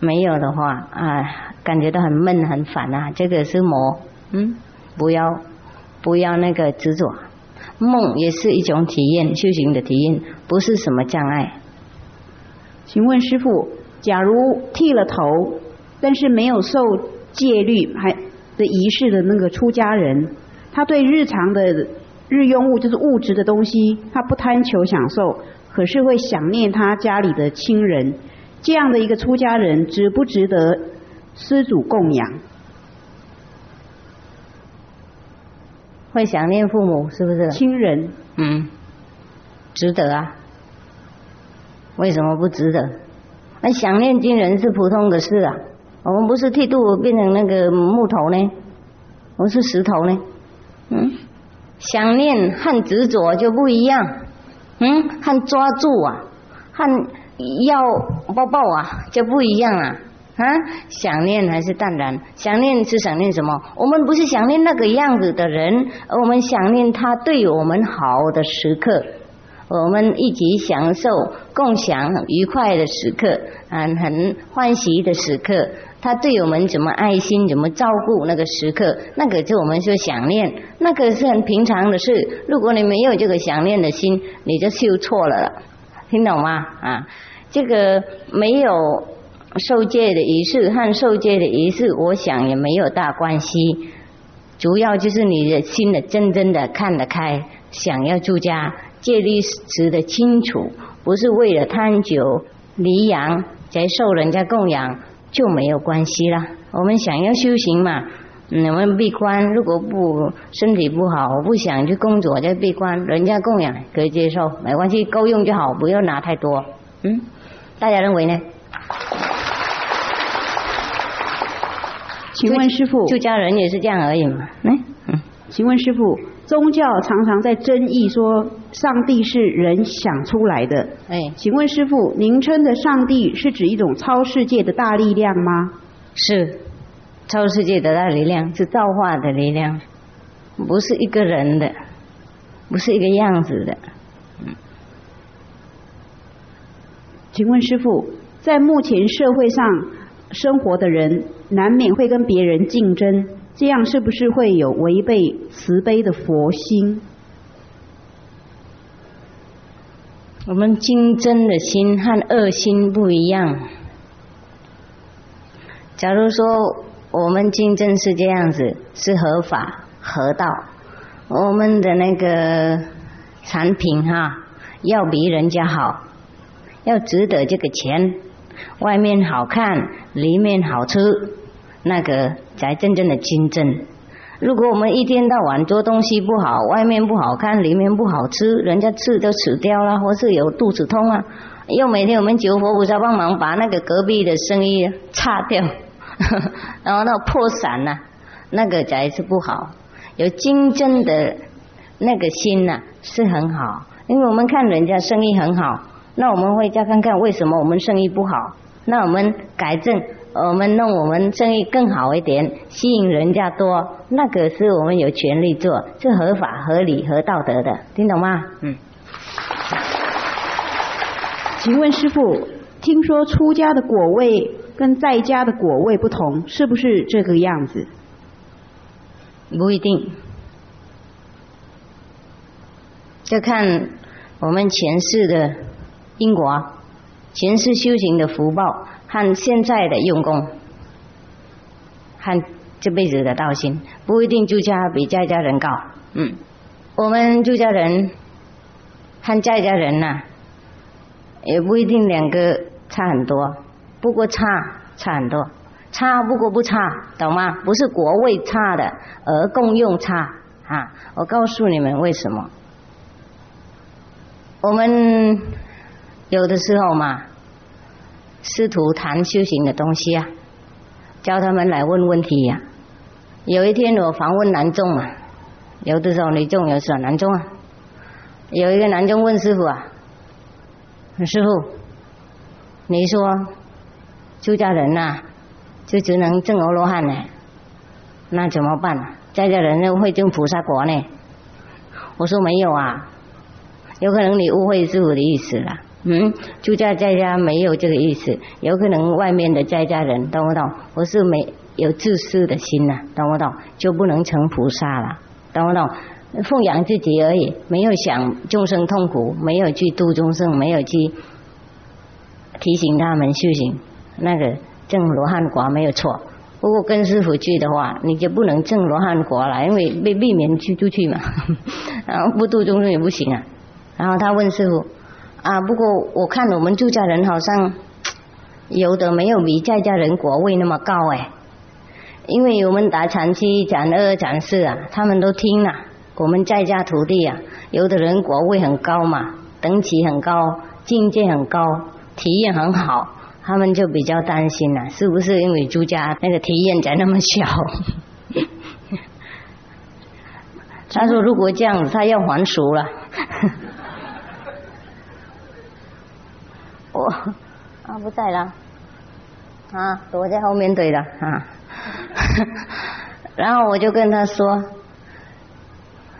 没有的话啊，感觉到很闷很烦啊，这个是魔。嗯，不要不要那个执着。梦也是一种体验，修行的体验，不是什么障碍。请问师傅，假如剃了头，但是没有受戒律还的仪式的那个出家人，他对日常的日用物，就是物质的东西，他不贪求享受，可是会想念他家里的亲人，这样的一个出家人，值不值得施主供养？会想念父母是不是？亲人，嗯，值得啊？为什么不值得？那想念亲人是普通的事啊。我们不是剃度变成那个木头呢？我们是石头呢？嗯，想念和执着就不一样。嗯，和抓住啊，和要抱抱啊，就不一样啊。啊，想念还是淡然？想念是想念什么？我们不是想念那个样子的人，而我们想念他对我们好的时刻，我们一起享受、共享愉快的时刻，嗯，很欢喜的时刻。他对我们怎么爱心、怎么照顾那个时刻，那个就我们说想念，那个是很平常的事。如果你没有这个想念的心，你就修错了，听懂吗？啊，这个没有。受戒的仪式和受戒的仪式，我想也没有大关系。主要就是你的心的真正的看得开，想要住家，戒律持得清楚，不是为了贪酒离阳才受人家供养，就没有关系了。我们想要修行嘛，我们闭关，如果不身体不好，我不想去工作，就闭关，人家供养可以接受，没关系，够用就好，不要拿太多。嗯，大家认为呢？请问师傅，出家人也是这样而已嘛？嗯嗯。请问师傅，宗教常常在争议说上帝是人想出来的。哎，请问师傅，您称的上帝是指一种超世界的大力量吗？是超世界的大力量，是造化的力量，不是一个人的，不是一个样子的。嗯请问师傅，在目前社会上生活的人，难免会跟别人竞争，这样是不是会有违背慈悲的佛心？我们竞争的心和恶心不一样。假如说我们竞争是这样子，是合法合道，我们的那个产品哈，要比人家好。要值得这个钱，外面好看，里面好吃，那个才真正的竞争。如果我们一天到晚做东西不好，外面不好看，里面不好吃，人家吃都吃掉了，或是有肚子痛啊，又每天我们求佛菩萨帮忙把那个隔壁的生意擦掉，然后那破产了，那个才是不好。有竞争的那个心呐是很好，因为我们看人家生意很好。那我们会再看看为什么我们生意不好？那我们改正，我们弄我们生意更好一点，吸引人家多，那个是我们有权利做，是合法、合理、合道德的，听懂吗？嗯。请问师傅，听说出家的果位跟在家的果位不同，是不是这个样子？不一定，要看我们前世的。因果，前世修行的福报和现在的用功，和这辈子的道心，不一定住家比在家人高。嗯，我们住家人和在家人呐，也不一定两个差很多，不过差差很多，差不过不差，懂吗？不是国位差的，而共用差啊！我告诉你们为什么，我们。有的时候嘛，师徒谈修行的东西啊，叫他们来问问题呀。有一天我访问南宗嘛，有的时候女众，有时候南宗啊。有一个南宗问师傅啊：“师傅，你说出家人呐，就只能证阿罗汉呢？那怎么办？在家人会证菩萨果呢？”我说：“没有啊，有可能你误会师傅的意思了。”嗯，住家在家没有这个意思，有可能外面的在家人懂不懂？我是没有自私的心呐，懂不懂？就不能成菩萨了，懂不懂？奉养自己而已，没有想众生痛苦，没有去度众生，没有去提醒他们修行，那个证罗汉果没有错。不过跟师傅去的话，你就不能证罗汉果了，因为被避免去出去嘛，然后不度众生也不行啊。然后他问师傅。啊，不过我看我们住家人好像有的没有比在家人果位那么高哎，因为我们打长期讲二、讲四啊，他们都听了。我们在家徒弟啊，有的人果位很高嘛，等级很高，境界很高，体验很好，他们就比较担心了，是不是因为住家那个体验才那么小？他说如果这样子，他要还俗了。我啊不在了，啊躲在后面对了啊，然后我就跟他说，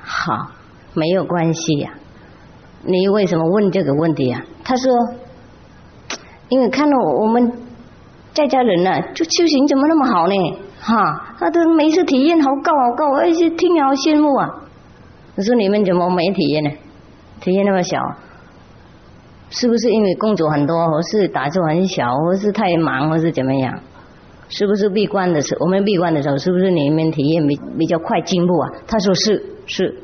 好，没有关系呀，你为什么问这个问题啊？他说，因为看到我我们在家人呢，就修行怎么那么好呢？哈，他的每次体验好高好高，而且听好羡慕啊。我说你们怎么没体验呢？体验那么小。是不是因为工作很多，或是打坐很小，或是太忙，或是怎么样？是不是闭关的时候？我们闭关的时候，是不是你们体验比比较快进步啊？他说是是。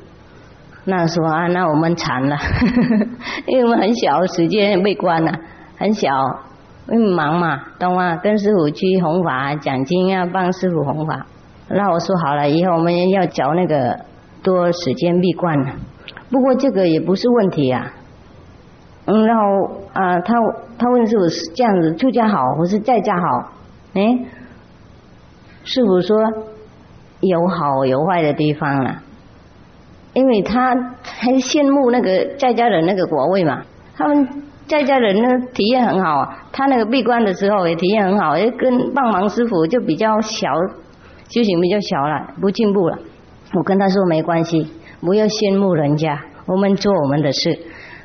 那说啊，那我们惨了，因为我们很小时间被关了，很小，因为忙嘛，懂吗？跟师傅去弘法讲经啊帮师傅弘法。那我说好了，以后我们要找那个多时间闭关了。不过这个也不是问题啊。嗯，然后啊，他他问师傅是这样子，出家好，或是在家好？哎，师傅说有好有坏的地方了。因为他很羡慕那个在家人那个果位嘛，他们在家人呢体验很好，他那个闭关的时候也体验很好，也跟帮忙师傅就比较小，修行比较小了，不进步了。我跟他说没关系，不要羡慕人家，我们做我们的事。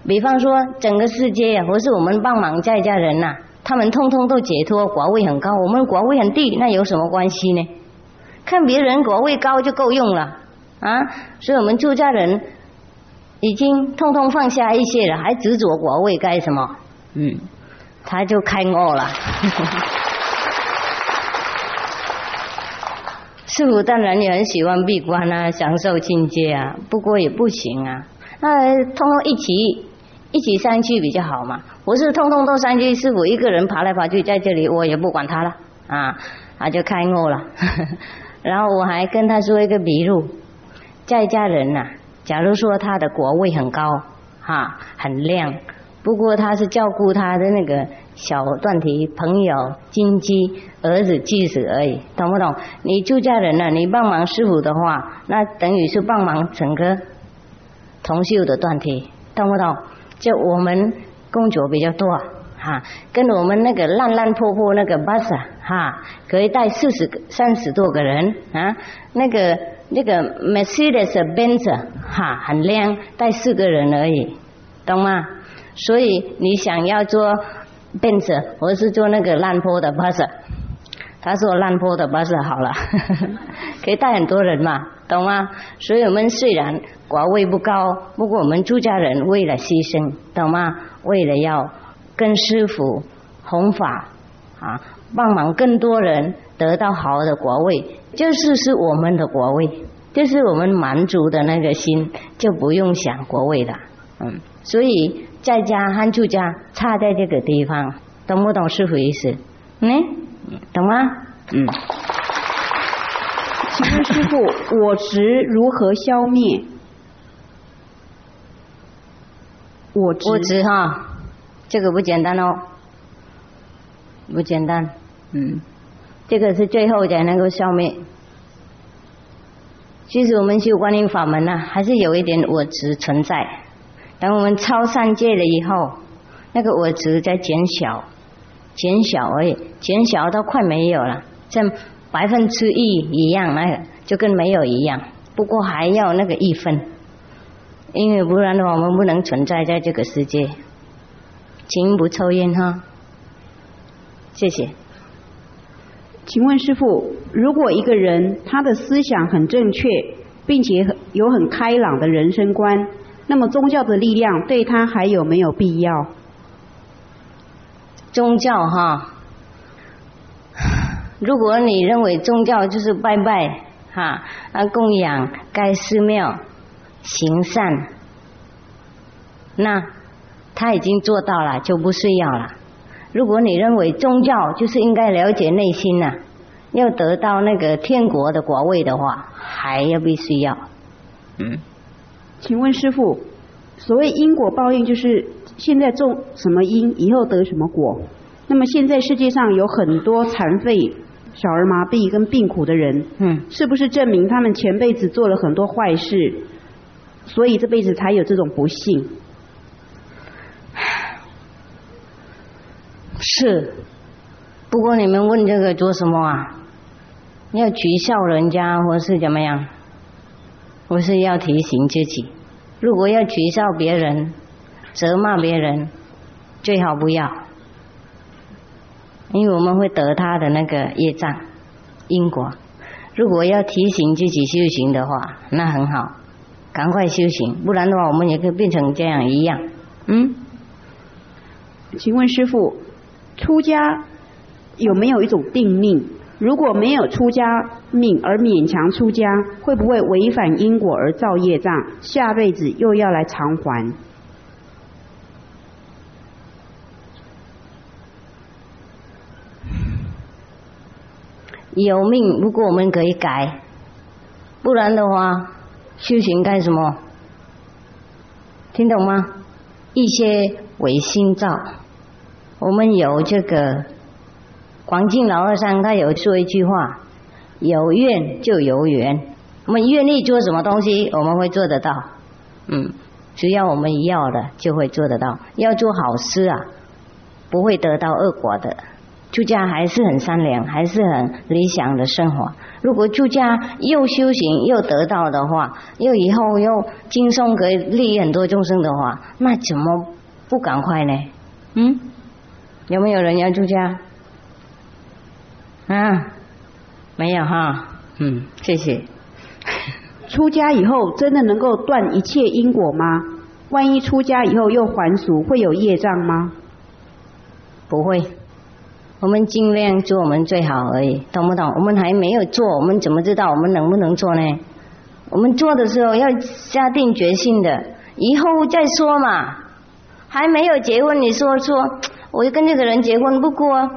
比方说整个世界或是我们帮忙在家人呐，他们通通都解脱，国位很高，我们国位很低，那有什么关系呢？看别人国位高就够用了。啊，所以我们出家人已经通通放下一些了，还执着国位干什么？嗯，他就开悟了。师傅当然也很喜欢闭关啊，享受境界啊，不过也不行啊。那通通一起一起上去比较好嘛。不是通通都上去，师傅一个人爬来爬去在这里，我也不管他了啊，他就开悟了。然后我还跟他说一个笔录。在家人呐，假如说他的国位很高，哈，很亮，不过他是照顾他的那个小断体朋友、金鸡、儿子、妻子而已，懂不懂？你出家人呢，你帮忙师傅的话，那等于是帮忙整个同修的断体，懂不懂？就我们工作比较多，哈，跟我们那个烂烂破破那个巴士，哈，可以带四十个、三十多个人啊，那个。那个 Mercedes Benz 哈很亮，带四个人而已，懂吗？所以你想要做 Benz，我是做那个烂坡的 bus，他说烂坡的巴士好了，可以带很多人嘛，懂吗？所以我们虽然寡位不高，不过我们出家人为了牺牲，懂吗？为了要跟师傅弘法啊，帮忙更多人得到好的国位。就是是我们的国位，就是我们满族的那个心，就不用想国位了，嗯，所以在家和出家差在这个地方，懂不懂师傅意思？嗯，懂吗？嗯。请问师傅，我执如何消灭？我执我执哈，这个不简单哦，不简单，嗯。这个是最后才能够消灭。其实我们修观音法门呢，还是有一点我执存在。等我们超三界了以后，那个我执在减小，减小而已，减小到快没有了，像百分之一一样，那个就跟没有一样。不过还要那个一分，因为不然的话，我们不能存在在这个世界。请不抽烟哈，谢谢。请问师傅，如果一个人他的思想很正确，并且有很开朗的人生观，那么宗教的力量对他还有没有必要？宗教哈，如果你认为宗教就是拜拜哈，啊供养该寺庙行善，那他已经做到了，就不需要了。如果你认为宗教就是应该了解内心呐，要得到那个天国的国位的话，还要必须要。嗯，请问师傅，所谓因果报应，就是现在种什么因，以后得什么果。那么现在世界上有很多残废、小儿麻痹跟病苦的人，嗯，是不是证明他们前辈子做了很多坏事，所以这辈子才有这种不幸？是，不过你们问这个做什么啊？要取笑人家，或是怎么样？或是要提醒自己，如果要取笑别人、责骂别人，最好不要，因为我们会得他的那个业障因果。如果要提醒自己修行的话，那很好，赶快修行，不然的话，我们也可以变成这样一样。嗯，请问师傅。出家有没有一种定命？如果没有出家命而勉强出家，会不会违反因果而造业障？下辈子又要来偿还？有命，不过我们可以改，不然的话，修行干什么？听懂吗？一些违心造。我们有这个广进老和尚，他有说一句话：有愿就有缘，我们愿意做什么东西，我们会做得到。嗯，只要我们要的，就会做得到。要做好事啊，不会得到恶果的。出家还是很善良，还是很理想的生活。如果出家又修行又得道的话，又以后又轻松可以利益很多众生的话，那怎么不赶快呢？嗯，有没有人要出家？啊，没有哈。嗯，谢谢。出家以后真的能够断一切因果吗？万一出家以后又还俗，会有业障吗？不会。我们尽量做我们最好而已，懂不懂？我们还没有做，我们怎么知道我们能不能做呢？我们做的时候要下定决心的，以后再说嘛。还没有结婚，你说说，我就跟这个人结婚，不过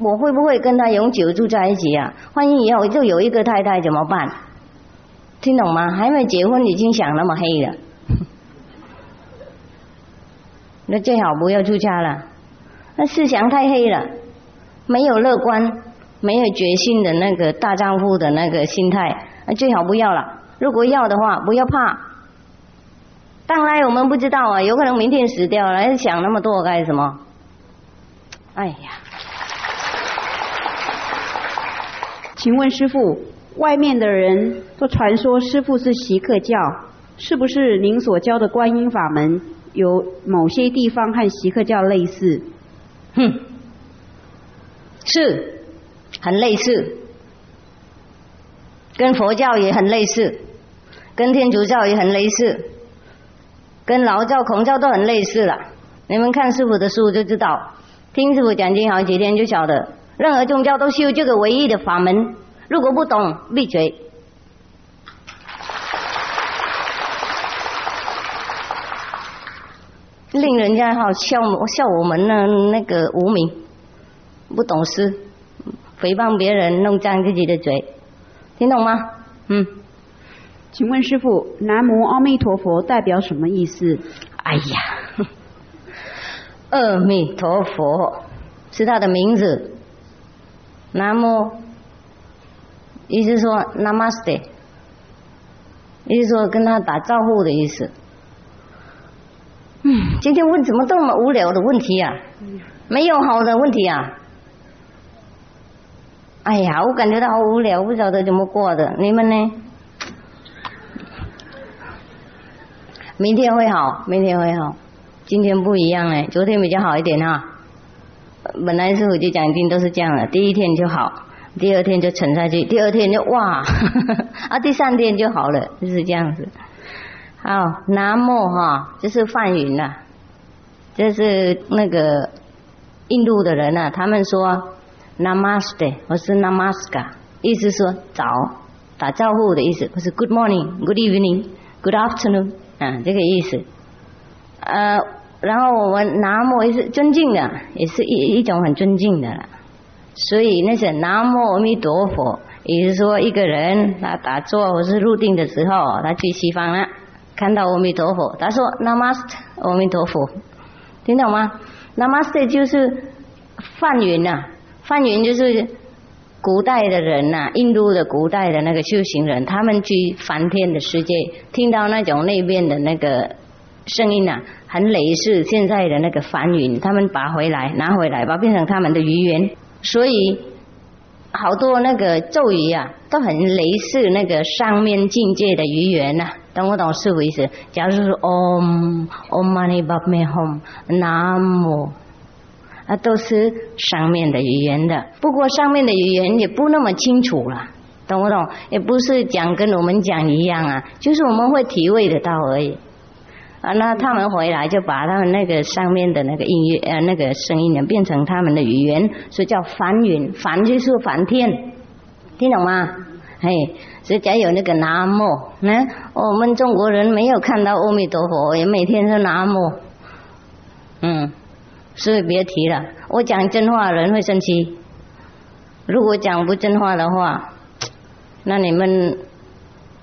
我会不会跟他永久住在一起啊？万一以后就有一个太太怎么办？听懂吗？还没结婚已经想那么黑了，那最好不要出家了，那思想太黑了。没有乐观、没有决心的那个大丈夫的那个心态，最好不要了。如果要的话，不要怕。当然我们不知道啊，有可能明天死掉了，想那么多干什么？哎呀！请问师傅，外面的人都传说师傅是锡克教，是不是您所教的观音法门有某些地方和锡克教类似？哼！是，很类似，跟佛教也很类似，跟天主教也很类似，跟老教、孔教都很类似了。你们看师傅的书就知道，听师傅讲经好几天就晓得，任何宗教都修这个唯一的法门。如果不懂，闭嘴。令人家好笑笑我们呢那个无名。不懂事，诽谤别人，弄脏自己的嘴，听懂吗？嗯，请问师傅，南无阿弥陀佛代表什么意思？哎呀，阿弥陀佛是他的名字，南无意思说 Namaste，意思说跟他打招呼的意思。嗯，今天问怎么这么无聊的问题呀？没有好的问题啊。哎呀，我感觉到好无聊，不晓得怎么过的。你们呢？明天会好，明天会好。今天不一样哎，昨天比较好一点哈。本来是我就讲经都是这样的，第一天就好，第二天就沉下去，第二天就哇，啊，第三天就好了，就是这样子。好，南无哈，就是梵云呐，就是那个印度的人呐，他们说。Namaste，我是 Namaskar，意思说早打招呼的意思，不是 Good morning，Good evening，Good afternoon，啊，这个意思。呃，然后我们南无也是尊敬的，也是一一种很尊敬的了。所以那些南无阿弥陀佛，也是说一个人他打坐或是入定的时候，他去西方了，看到阿弥陀佛，他说 Namaste 阿弥陀佛，听懂吗？Namaste 就是梵语呐。梵云就是古代的人呐，印度的古代的那个修行人，他们去梵天的世界，听到那种那边的那个声音呐，很类似现在的那个梵云，他们拔回来拿回来，把变成他们的语言，所以好多那个咒语啊，都很类似那个上面境界的语言呐，懂不懂是意思？假如说 Om Om Mani Padme Hum Namo 啊，都是上面的语言的，不过上面的语言也不那么清楚了，懂不懂？也不是讲跟我们讲一样啊，就是我们会体会得到而已。啊，那他们回来就把他们那个上面的那个音乐呃那个声音呢变成他们的语言，所以叫梵语，梵就是梵天，听懂吗？嘿，所以只有那个南无，那我们中国人没有看到阿弥陀佛，也每天说南无，嗯。所以别提了，我讲真话人会生气。如果讲不真话的话，那你们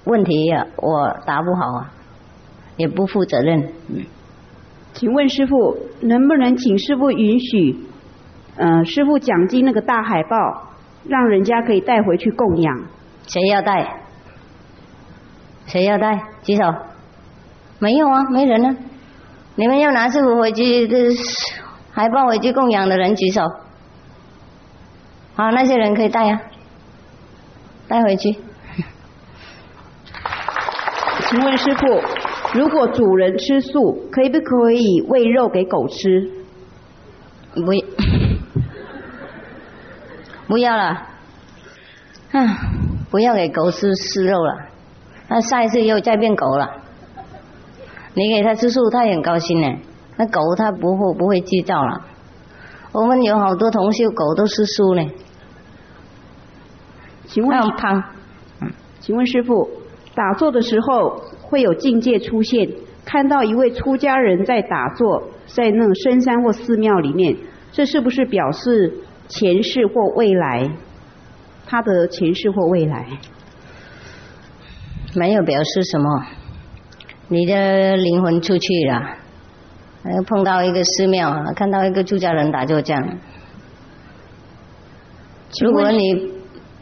问题呀，我答不好啊，也不负责任。嗯，请问师傅，能不能请师傅允许，呃，师傅奖金那个大海报，让人家可以带回去供养？谁要带？谁要带？举手。没有啊，没人呢。你们要拿师傅回去，这还抱回去供养的人举手。好，那些人可以带呀，带回去。请问师傅，如果主人吃素，可以不可以喂肉给狗吃？不，不要了。啊，不要给狗吃吃肉了。那下一次又再变狗了。你给它吃素，它也很高兴呢。那狗它不会不会计较了。我们有好多同修狗都是输呢。请问胖？嗯，请问师傅，打坐的时候会有境界出现，看到一位出家人在打坐，在那种深山或寺庙里面，这是不是表示前世或未来？他的前世或未来？没有表示什么，你的灵魂出去了，碰到一个寺庙啊，看到一个出家人打坐这样。如果你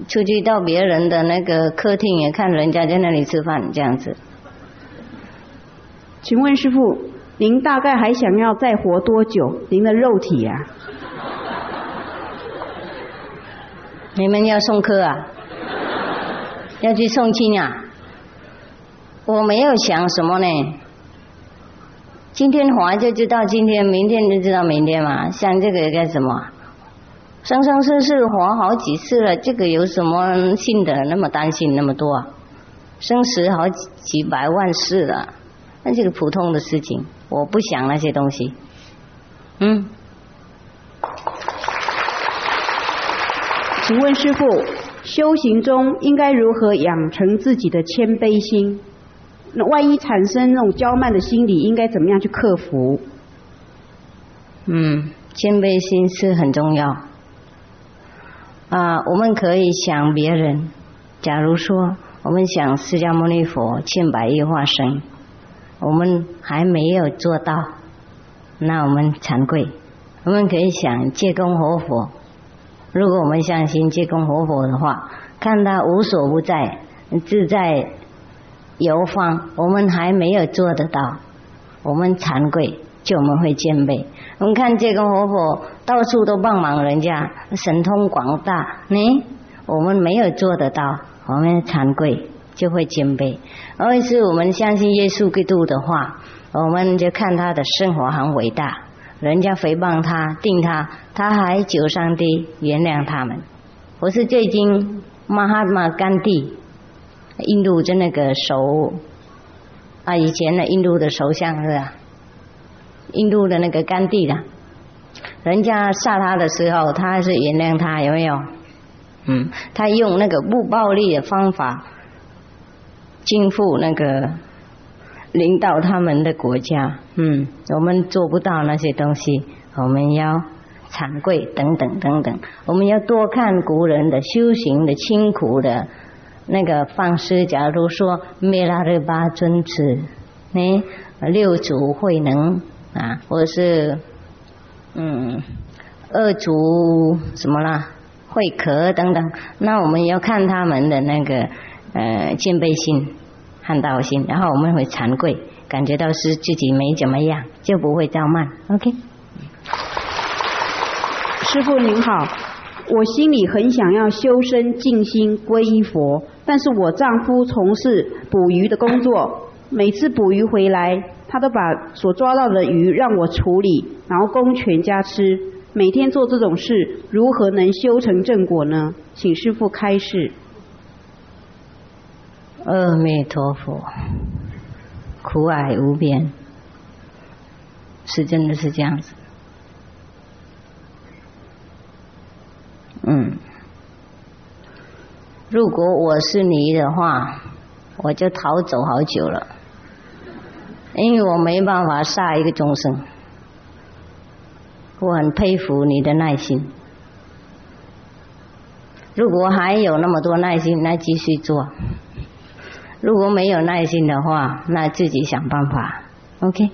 出去到别人的那个客厅，也看人家在那里吃饭这样子。请问师傅，您大概还想要再活多久？您的肉体啊？你们要送客啊？要去送亲啊？我没有想什么呢，今天活就知道今天，明天就知道明天嘛。像这个干什么？生生世世活好几次了，这个有什么信的那么担心那么多啊？生死好几几百万世了，那这个普通的事情，我不想那些东西。嗯，请问师傅，修行中应该如何养成自己的谦卑心？那万一产生那种骄慢的心理，应该怎么样去克服？嗯，谦卑心是很重要。啊，我们可以想别人，假如说我们想释迦牟尼佛千百亿化身，我们还没有做到，那我们惭愧。我们可以想借功活佛，如果我们相信借功活佛的话，看他无所不在，自在。游方，我们还没有做得到，我们惭愧，就我们会谦卑。我们看这个活佛到处都帮忙人家，神通广大，呢，我们没有做得到，我们惭愧，就会谦卑。而是我们相信耶稣基督的话，我们就看他的生活很伟大，人家诽谤他、定他，他还求上帝原谅他们。我是最近马哈马甘地。印度就那个首啊，以前的印度的首相是吧？印度的那个甘地的，人家杀他的时候，他还是原谅他，有没有？嗯，他用那个不暴力的方法，进付那个领导他们的国家。嗯，我们做不到那些东西，我们要惭愧等等等等。我们要多看古人的修行的清苦的。那个方式，假如说弥拉日巴尊子，呢六祖慧能啊，或者是嗯二祖什么啦，慧可等等，那我们要看他们的那个呃谦卑心、汉道心，然后我们会惭愧，感觉到是自己没怎么样，就不会骄慢。OK，师傅您好，我心里很想要修身静心皈依佛。但是我丈夫从事捕鱼的工作，每次捕鱼回来，他都把所抓到的鱼让我处理，然后供全家吃。每天做这种事，如何能修成正果呢？请师父开示。阿弥陀佛，苦海无边，是真的是这样子。嗯。如果我是你的话，我就逃走好久了，因为我没办法杀一个众生。我很佩服你的耐心。如果还有那么多耐心，那继续做；如果没有耐心的话，那自己想办法。OK。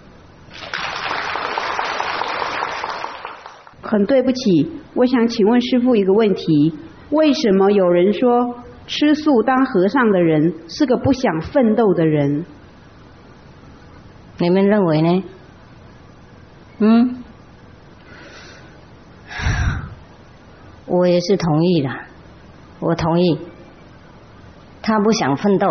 很对不起，我想请问师傅一个问题：为什么有人说？吃素当和尚的人是个不想奋斗的人。你们认为呢？嗯，我也是同意的，我同意。他不想奋斗，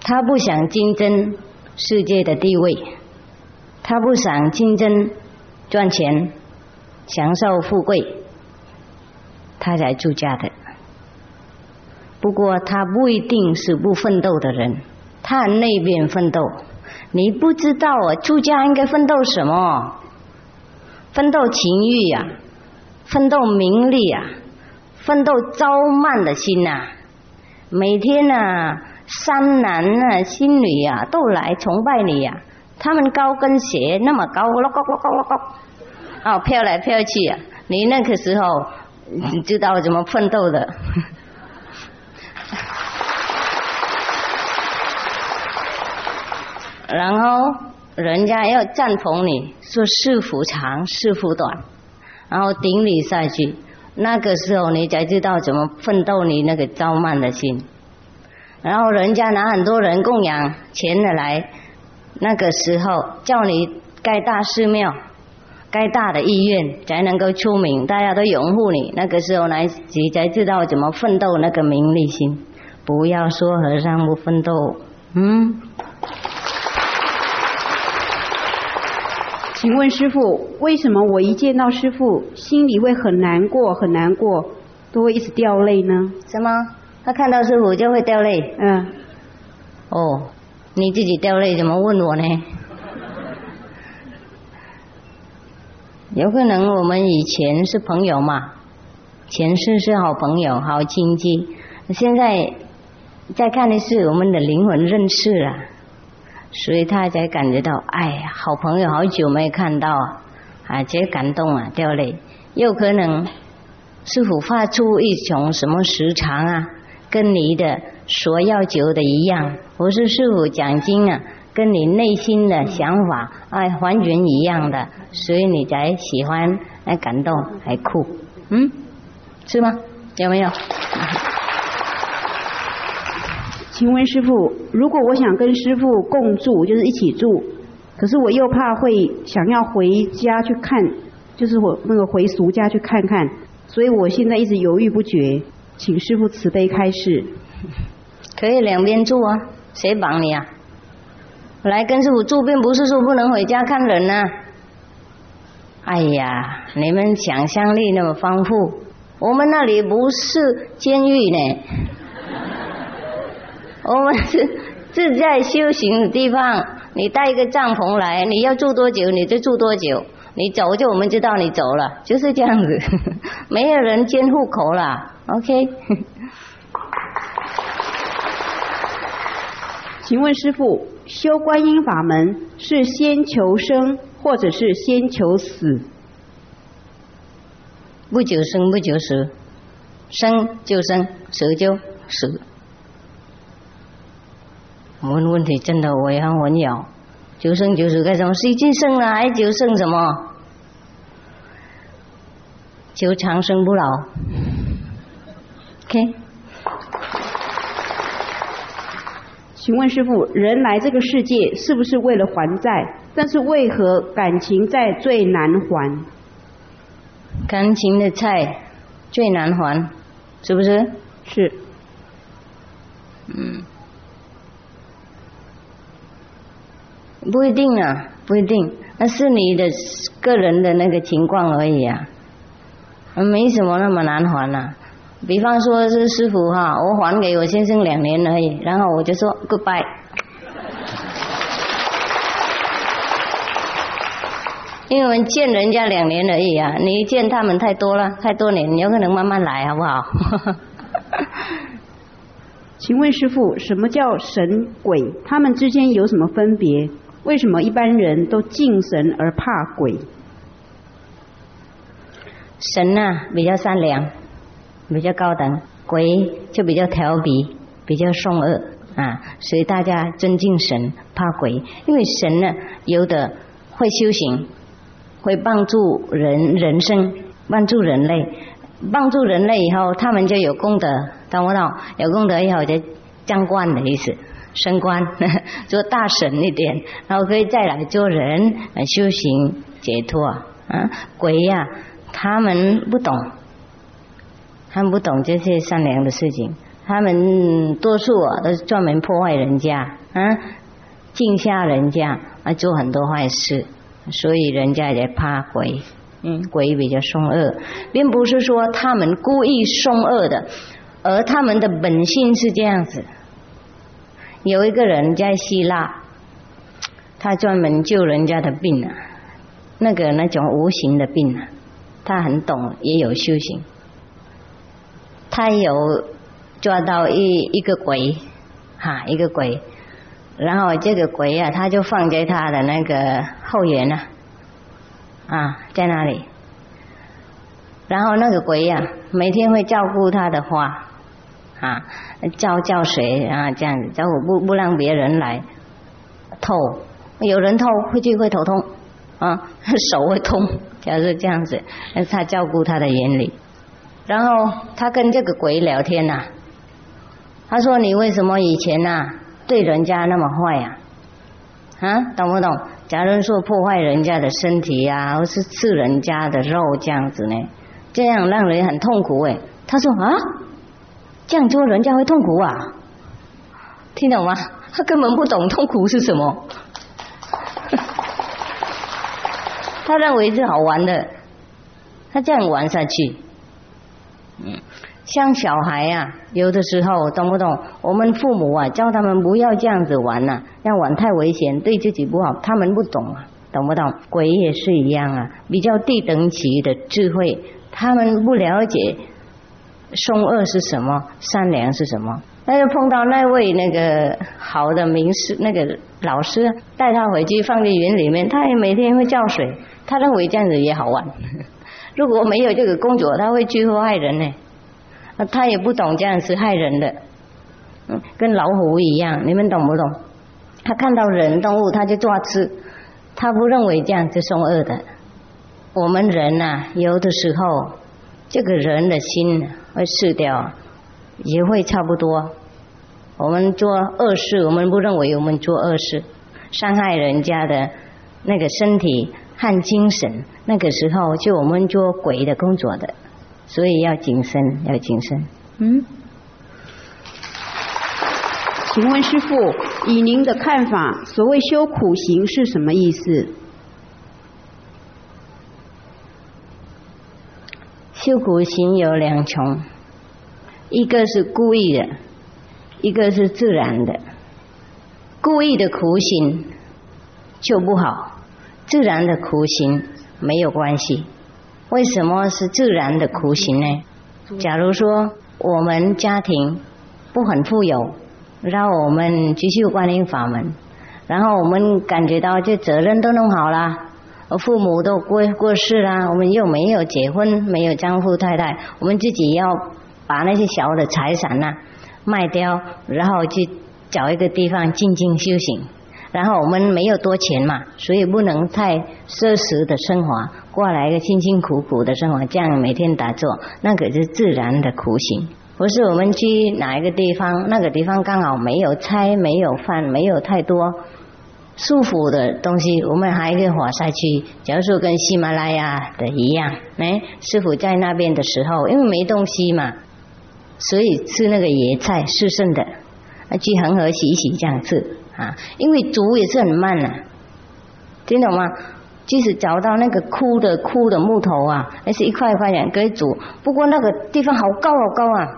他不想竞争世界的地位，他不想竞争赚钱、享受富贵，他才出家的。不过他不一定是不奋斗的人，他那边奋斗。你不知道啊，出家应该奋斗什么？奋斗情欲呀，奋斗名利呀，奋斗招慢的心呐。每天呐，山男啊、心女呀都来崇拜你呀。他们高跟鞋那么高，咯咯咯咯咯咯，哦，飘来飘去啊。你那个时候你知道怎么奋斗的？然后人家要赞同你说是福长是福短，然后顶礼下去，那个时候你才知道怎么奋斗你那个骄慢的心。然后人家拿很多人供养钱的来，那个时候叫你盖大寺庙，盖大的医院才能够出名，大家都拥护你。那个时候来你才知道怎么奋斗那个名利心。不要说和尚不奋斗，嗯。请问师傅，为什么我一见到师傅，心里会很难过，很难过，都会一直掉泪呢？什么？他看到师傅就会掉泪？嗯。哦，你自己掉泪怎么问我呢？有可能我们以前是朋友嘛，前世是好朋友、好亲戚，现在再看的是我们的灵魂认识了。所以他才感觉到，哎呀，好朋友好久没看到啊，啊，觉感动啊，掉泪。有可能是否发出一种什么时长啊，跟你的所要求的一样，不是师傅讲经啊，跟你内心的想法哎完全一样的，所以你才喜欢，还感动，还哭，嗯，是吗？有没有？请问师傅，如果我想跟师傅共住，就是一起住，可是我又怕会想要回家去看，就是我那个回俗家去看看，所以我现在一直犹豫不决，请师傅慈悲开示。可以两边住啊，谁绑你啊？来跟师傅住，并不是说不能回家看人呐。哎呀，你们想象力那么丰富，我们那里不是监狱呢。我们是自在修行的地方，你带一个帐篷来，你要住多久你就住多久，你走就我们知道你走了，就是这样子，没有人监户口了，OK。请问师傅，修观音法门是先求生，或者是先求死？不求生不求死，生就生，死就死。问问题真的我也很混淆，求生求死干什么？已经生了还求生什么？求长生不老。OK。请问师傅，人来这个世界是不是为了还债？但是为何感情债最难还？感情的债最难还，是不是？是。嗯。不一定啊，不一定，那是你的个人的那个情况而已啊，没什么那么难还呐。比方说是师傅哈，我还给我先生两年而已，然后我就说 goodbye，因为我们见人家两年而已啊，你见他们太多了，太多年，有可能慢慢来好不好？请问师傅，什么叫神鬼？他们之间有什么分别？为什么一般人都敬神而怕鬼？神啊，比较善良，比较高等；鬼就比较调皮，比较凶恶啊。所以大家尊敬神，怕鬼。因为神呢，有的会修行，会帮助人人生，帮助人类。帮助人类以后，他们就有功德，懂不懂？有功德以后就将官的意思，升官，做大神一点，然后可以再来做人，修行解脱。啊，鬼呀，他们不懂，他们不懂这些善良的事情，他们多数啊都是专门破坏人家，啊，惊吓人家，啊，做很多坏事，所以人家也怕鬼。嗯，鬼比较凶恶，并不是说他们故意凶恶的，而他们的本性是这样子。有一个人在希腊，他专门救人家的病啊，那个那种无形的病啊，他很懂，也有修行。他有抓到一一个鬼，哈，一个鬼，然后这个鬼啊，他就放在他的那个后园啊。啊，在那里？然后那个鬼呀，每天会照顾他的花，啊，浇浇水啊，这样子，照顾不不让别人来偷，有人偷会就会头痛，啊，手会痛，就是这样子。那他照顾他的眼里，然后他跟这个鬼聊天呐，他说：“你为什么以前呐对人家那么坏呀？啊，懂不懂？”假如说破坏人家的身体呀，或是吃人家的肉这样子呢，这样让人很痛苦哎。他说啊，这样做人家会痛苦啊？听懂吗？他根本不懂痛苦是什么，他认为是好玩的，他这样玩下去，嗯。像小孩呀，有的时候懂不懂？我们父母啊，教他们不要这样子玩呐，这样玩太危险，对自己不好。他们不懂啊，懂不懂？鬼也是一样啊，比较低等级的智慧，他们不了解凶恶是什么，善良是什么。那就碰到那位那个好的名师，那个老师带他回去放在云里面，他也每天会浇水，他认为这样子也好玩。如果没有这个工作，他会去祸害人呢。他也不懂这样是害人的，嗯，跟老虎一样，你们懂不懂？他看到人动物他就抓吃，他不认为这样是凶恶的。我们人呐，有的时候这个人的心会失掉，也会差不多。我们做恶事，我们不认为我们做恶事，伤害人家的那个身体和精神，那个时候就我们做鬼的工作的。所以要谨慎，要谨慎。嗯，请问师傅，以您的看法，所谓修苦行是什么意思？修苦行有两重，一个是故意的，一个是自然的。故意的苦行就不好，自然的苦行没有关系。为什么是自然的苦行呢？假如说我们家庭不很富有，让我们继续观音法门，然后我们感觉到这责任都弄好了，父母都过过世了，我们又没有结婚，没有丈夫太太，我们自己要把那些小的财产呐卖掉，然后去找一个地方静静修行。然后我们没有多钱嘛，所以不能太奢侈的生活，过来一个辛辛苦苦的生活，这样每天打坐，那可是自然的苦行。不是我们去哪一个地方，那个地方刚好没有菜、没有饭、没有太多舒服的东西，我们还可以活下去。假如说跟喜马拉雅的一样，哎，师傅在那边的时候，因为没东西嘛，所以吃那个野菜是剩的，去恒河洗洗这样吃。啊，因为煮也是很慢呐，听懂吗？即使找到那个枯的枯的木头啊，那是一块一块的可以煮。不过那个地方好高好高啊，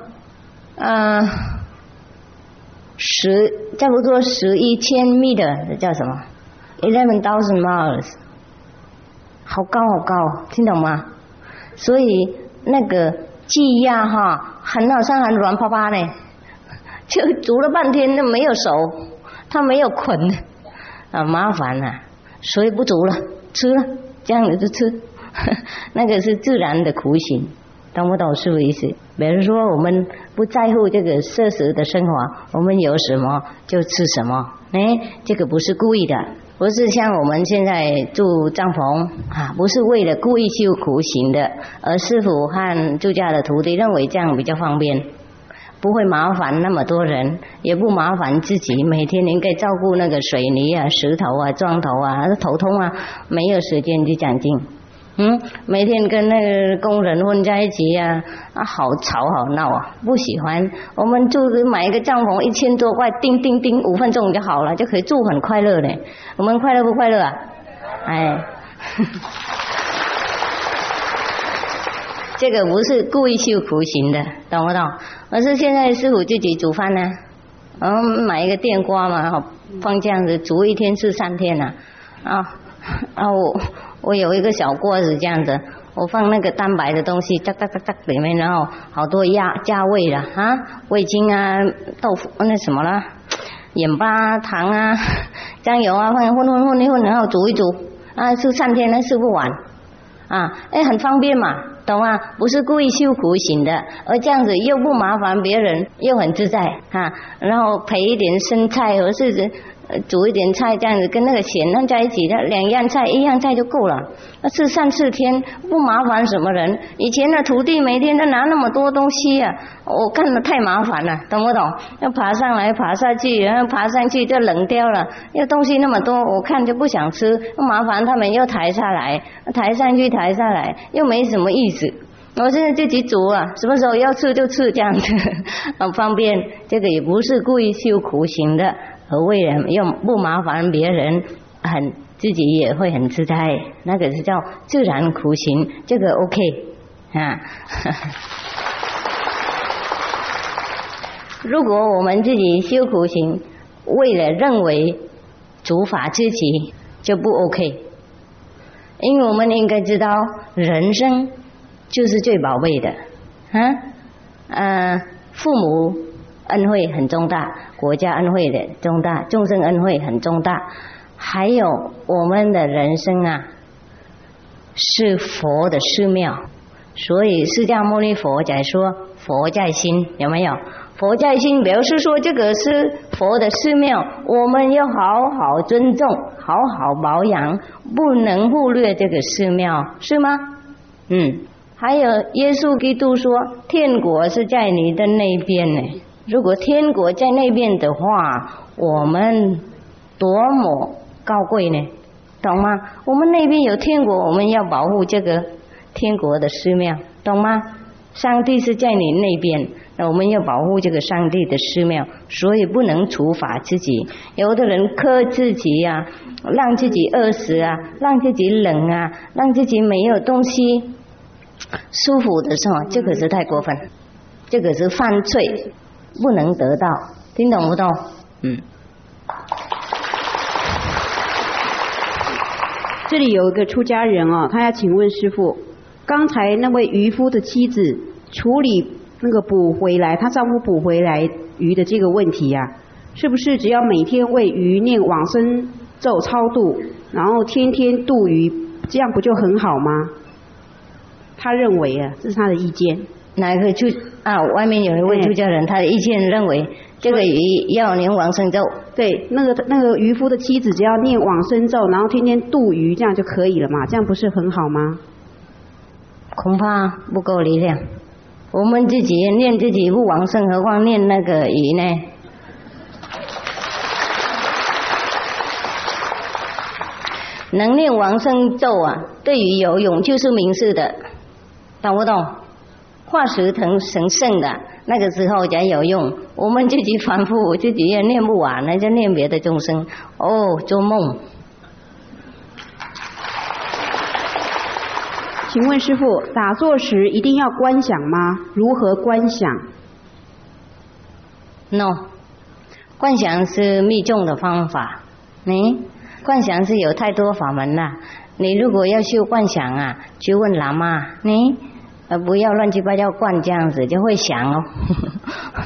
啊，十差不多十一千米的叫什么？Eleven thousand miles，好高好高，听懂吗？所以那个鸡鸭哈，很好像很软趴趴的，就煮了半天都没有熟。他没有捆啊，麻烦了，所以不煮了，吃了，这样子就吃，那个是自然的苦行，懂不懂师傅意思？比如说我们不在乎这个奢侈的生活，我们有什么就吃什么，哎，这个不是故意的，不是像我们现在住帐篷啊，不是为了故意修苦行的，而师傅和住家的徒弟认为这样比较方便，不会麻烦那么多人，也不麻烦自己，每天应该照顾那个水泥啊、石头啊、砖头啊，头痛啊，没有时间去讲经。嗯，每天跟那个工人混在一起呀，啊，好吵好闹啊，不喜欢。我们住买一个帐篷，一千多块，叮叮叮，五分钟就好了，就可以住很快乐的。我们快乐不快乐啊？哎，这个不是故意修苦行的，懂不懂？而是现在师傅自己煮饭呢，然后买一个电锅嘛，放这样子煮一天吃三天呐，啊啊我。我有一个小锅子这样子，我放那个蛋白的东西，哒哒哒哒里面，然后好多鸭加味了啊，味精啊，豆腐那什么了，盐巴、糖啊，酱油啊，放混混混混，然后煮一煮啊，吃三天还吃不完啊，哎，很方便嘛，懂吗？不是故意修苦行的，而这样子又不麻烦别人，又很自在啊，然后陪一点生菜和柿子。煮一点菜这样子，跟那个咸弄在一起，的两样菜一样菜就够了。那吃三四天不麻烦什么人。以前的徒弟每天都拿那么多东西啊，我看的太麻烦了，懂不懂？要爬上来爬下去，然后爬上去就冷掉了。要东西那么多，我看就不想吃，麻烦他们又抬下来，抬上去抬下来，又没什么意思。我现在自己煮啊，什么时候要吃就吃这样子，很 方便。这个也不是故意修苦行的。和为人又不麻烦别人，很自己也会很自在，那个是叫自然苦行，这个 OK 啊。如果我们自己修苦行，为了认为主法自己就不 OK，因为我们应该知道人生就是最宝贝的，啊，嗯，父母。恩惠很重大，国家恩惠的重大，众生恩惠很重大，还有我们的人生啊，是佛的寺庙，所以释迦牟尼佛在说佛在心，有没有？佛在心表示说这个是佛的寺庙，我们要好好尊重，好好保养，不能忽略这个寺庙，是吗？嗯，还有耶稣基督说，天国是在你的那边呢。如果天国在那边的话，我们多么高贵呢？懂吗？我们那边有天国，我们要保护这个天国的寺庙，懂吗？上帝是在你那边，那我们要保护这个上帝的寺庙，所以不能处罚自己。有的人克自己呀，让自己饿死啊，让自己冷啊，让自己没有东西舒服的时候，这可是太过分，这可是犯罪。不能得到，听懂不懂？嗯。这里有一个出家人哦，他要请问师傅，刚才那位渔夫的妻子处理那个捕回来，她丈夫捕回来鱼的这个问题呀，是不是只要每天为鱼念往生咒超度，然后天天渡鱼，这样不就很好吗？他认为啊，这是他的意见。哪个就啊？外面有一位出家人，他的意见认为这个鱼要念往生咒。对，那个那个渔夫的妻子只要念往生咒，然后天天渡鱼，这样就可以了嘛？这样不是很好吗？恐怕不够力量。我们自己念自己不往生，何况念那个鱼呢？能念往生咒啊，对于游泳就是明示的，懂不懂？化石成神圣的那个时候才有用，我们自己反复自己也念不完，那就念别的众生。哦，做梦。请问师傅，打坐时一定要观想吗？如何观想？No，观想是密宗的方法。你观想是有太多法门了。你如果要修观想啊，就问喇嘛。你。呃，不要乱七八糟灌这样子，就会想哦。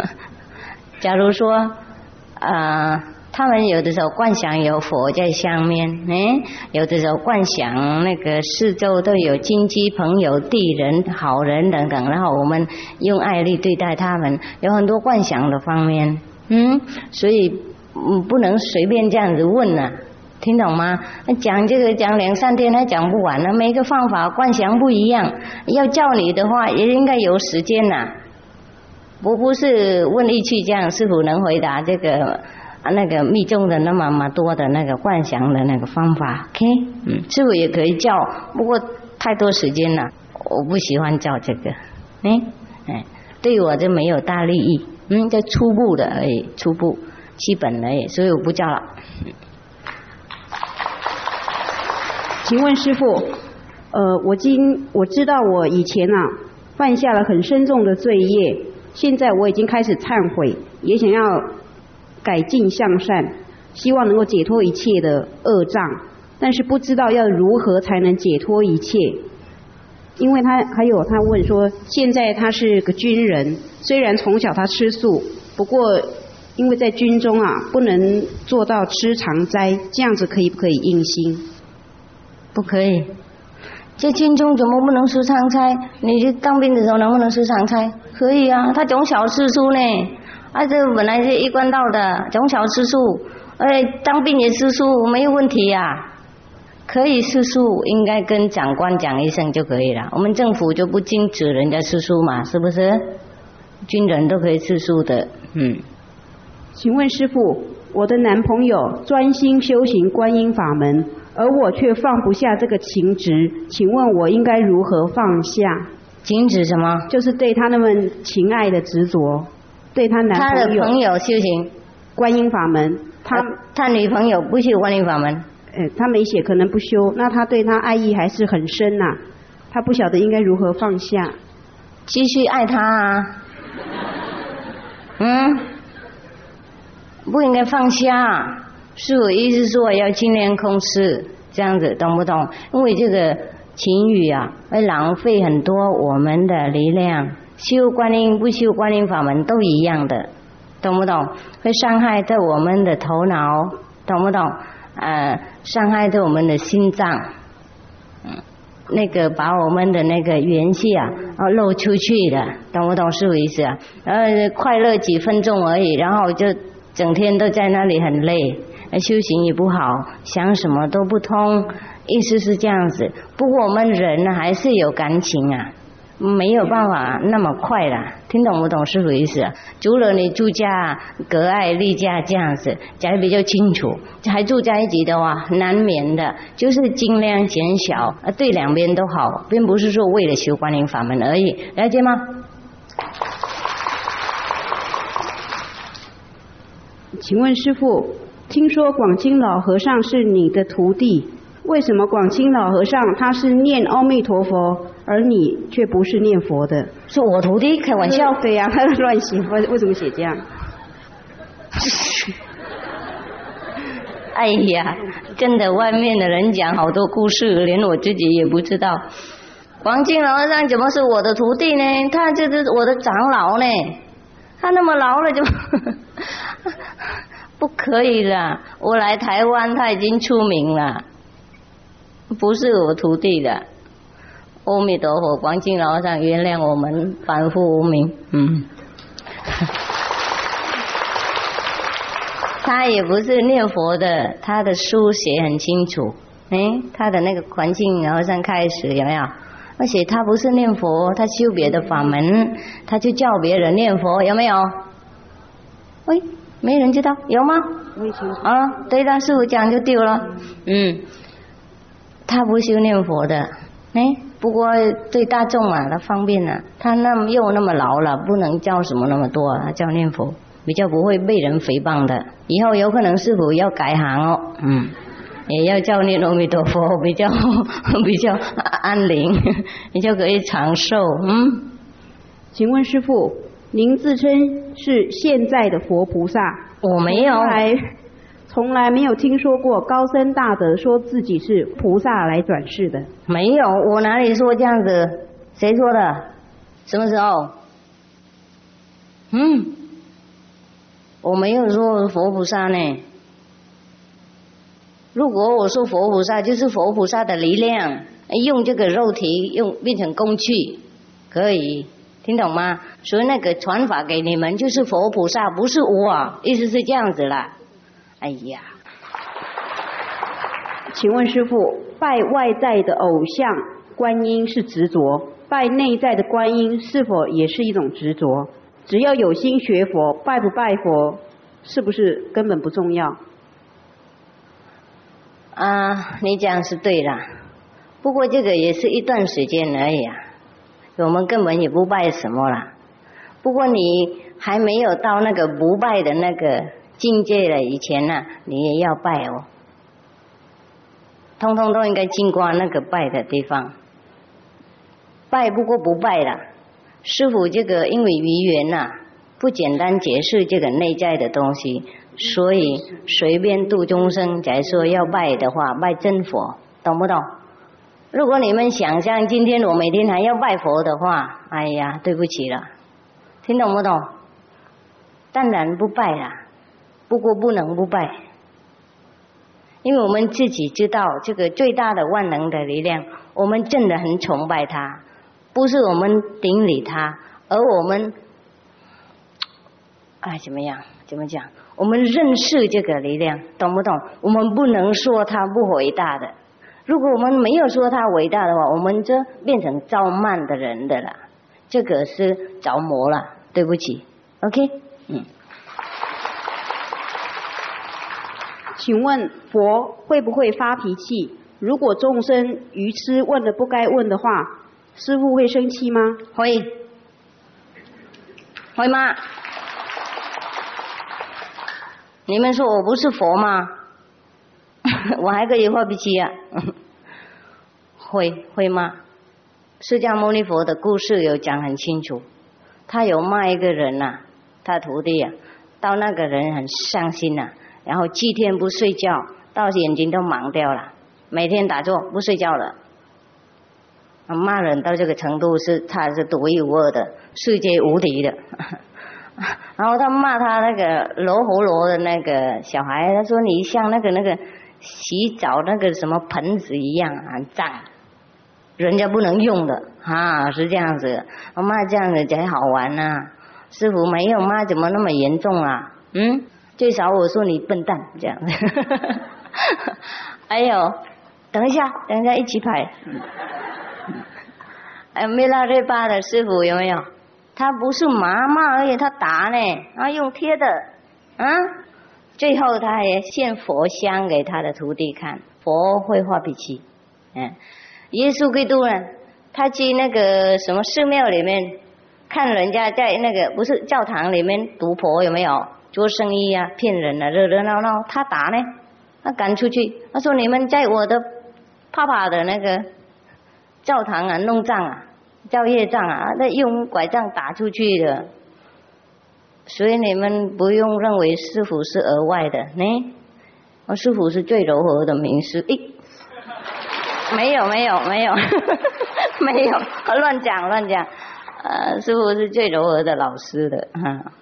假如说，呃，他们有的时候灌想有佛在下面，哎，有的时候灌想那个四周都有亲戚朋友、地人、好人等等，然后我们用爱力对待他们，有很多灌想的方面，嗯，所以嗯不能随便这样子问呐，听懂吗？讲这个讲两三天还讲不完呢，每个方法观想不一样，要叫你的话也应该有时间呐。我不是问一句这样，是否能回答这个啊那个密宗的那么么多的那个观想的那个方法？OK，嗯，师傅也可以叫，不过太多时间了，我不喜欢叫这个。哎哎，对我就没有大利益，嗯，这初步的而已，初步基本而已，所以我不叫了。请问师傅，呃，我今我知道我以前啊犯下了很深重的罪业，现在我已经开始忏悔，也想要改进向善，希望能够解脱一切的恶障，但是不知道要如何才能解脱一切。因为他还有他问说，现在他是个军人，虽然从小他吃素，不过因为在军中啊不能做到吃常斋，这样子可以不可以应心？不可以，在军中怎么不能吃常斋？你去当兵的时候能不能吃常斋？可以啊，他从小吃素呢，啊，这本来是一贯道的，从小吃素，哎，当兵也吃素，没有问题呀，可以吃素，应该跟长官讲一声就可以了。我们政府就不禁止人家吃素嘛，是不是？军人都可以吃素的，嗯。请问师傅，我的男朋友专心修行观音法门。而我却放不下这个情执，请问我应该如何放下？情执什么？就是对他那份情爱的执着，对他男他的朋友修行观音法门，他他女朋友不修观音法门，哎，他没写，可能不修，那他对他爱意还是很深呐，他不晓得应该如何放下，继续爱他啊，嗯，不应该放下。是我意思说要尽量控制，这样子懂不懂？因为这个情语啊，会浪费很多我们的力量。修观音不修观音法门都一样的，懂不懂？会伤害到我们的头脑，懂不懂？呃，伤害到我们的心脏，嗯，那个把我们的那个元气啊，啊漏出去的，懂不懂？是我意思啊？然后快乐几分钟而已，然后就整天都在那里很累。修行也不好，想什么都不通，意思是这样子。不过我们人呢，还是有感情啊，没有办法那么快啦。听懂不懂师傅意思？除了你住家隔爱离家这样子，讲的比较清楚。还住在一起的话，难免的，就是尽量减小，对两边都好，并不是说为了修观音法门而已，了解吗？请问师傅。听说广清老和尚是你的徒弟，为什么广清老和尚他是念阿弥陀佛，而你却不是念佛的？是我徒弟？开玩笑？对呀，他乱写，为为什么写这样？哎呀，真的，外面的人讲好多故事，连我自己也不知道。广清老和尚怎么是我的徒弟呢？他就是我的长老呢，他那么老了就。不可以了，我来台湾他已经出名了，不是我徒弟的。阿弥陀佛，广清老和尚原谅我们凡夫无名。嗯，他也不是念佛的，他的书写很清楚。哎，他的那个环境然后上开始有没有？而且他不是念佛，他修别的法门，他就叫别人念佛，有没有？喂。没人知道有吗？啊，对了，师傅讲就丢了。嗯，他不修念佛的，哎，不过对大众嘛，他方便了。他那么又那么老了，不能教什么那么多，他教念佛，比较不会被人诽谤的。以后有可能师傅要改行哦，嗯，也要叫念阿弥陀佛，比较 比较安宁，你就可以长寿。嗯，请问师傅。您自称是现在的佛菩萨，我没有，从来没有听说过高僧大德说自己是菩萨来转世的。没有，我哪里说这样子？谁说的？什么时候？嗯，我没有说佛菩萨呢。如果我说佛菩萨，就是佛菩萨的力量，用这个肉体用变成工具，可以。听懂吗？所以那个传法给你们就是佛菩萨，不是我，意思是这样子啦。哎呀，请问师傅，拜外在的偶像观音是执着，拜内在的观音是否也是一种执着？只要有心学佛，拜不拜佛，是不是根本不重要？啊，你讲是对啦，不过这个也是一段时间而已啊，我们根本也不拜什么啦。不过你还没有到那个不拜的那个境界了，以前呢，你也要拜哦。通通都应该经过那个拜的地方，拜不过不拜了。师傅这个因为语言呐，不简单解释这个内在的东西，所以随便度众生。假如说要拜的话，拜真佛，懂不懂？如果你们想象今天我每天还要拜佛的话，哎呀，对不起了，听懂不懂？当然不拜了，不过不能不拜。因为我们自己知道这个最大的万能的力量，我们真的很崇拜他，不是我们顶礼他，而我们，哎，怎么样？怎么讲？我们认识这个力量，懂不懂？我们不能说他不伟大的。如果我们没有说他伟大的话，我们就变成造慢的人的了，这个是着魔了。对不起，OK，嗯。请问佛会不会发脾气？如果众生愚痴问了不该问的话，师傅会生气吗？会，会吗？你们说我不是佛吗？我还可以发脾气啊？会会吗？释迦牟尼佛的故事有讲很清楚，他有骂一个人呐，他徒弟啊，到那个人很伤心呐。然后七天不睡觉，到眼睛都盲掉了。每天打坐不睡觉了，骂人到这个程度是他是独一无二的，世界无敌的。然后他骂他那个罗喉罗的那个小孩，他说你像那个那个洗澡那个什么盆子一样很脏，人家不能用的啊，是这样子。我骂这样子才好玩呐，师傅没有骂，怎么那么严重啊？嗯。最少我说你笨蛋这样，哎呦，等一下，等一下一起拍。哎，米拉瑞巴的师傅有没有？他不是麻骂而已，他打呢，啊，用贴的，啊，最后他还献佛香给他的徒弟看，佛会发脾气，嗯，耶稣基督呢，他去那个什么寺庙里面看人家在那个不是教堂里面赌婆有没有？做生意啊，骗人啊，热热闹闹，他打呢，他赶出去。他说：“你们在我的爸爸的那个教堂啊弄账啊，叫业障啊，那用拐杖打出去的。所以你们不用认为师傅是额外的，呢，我师傅是最柔和的名师。诶，没有没有没有，没有，乱讲乱讲。呃，师傅是最柔和的老师的哈。”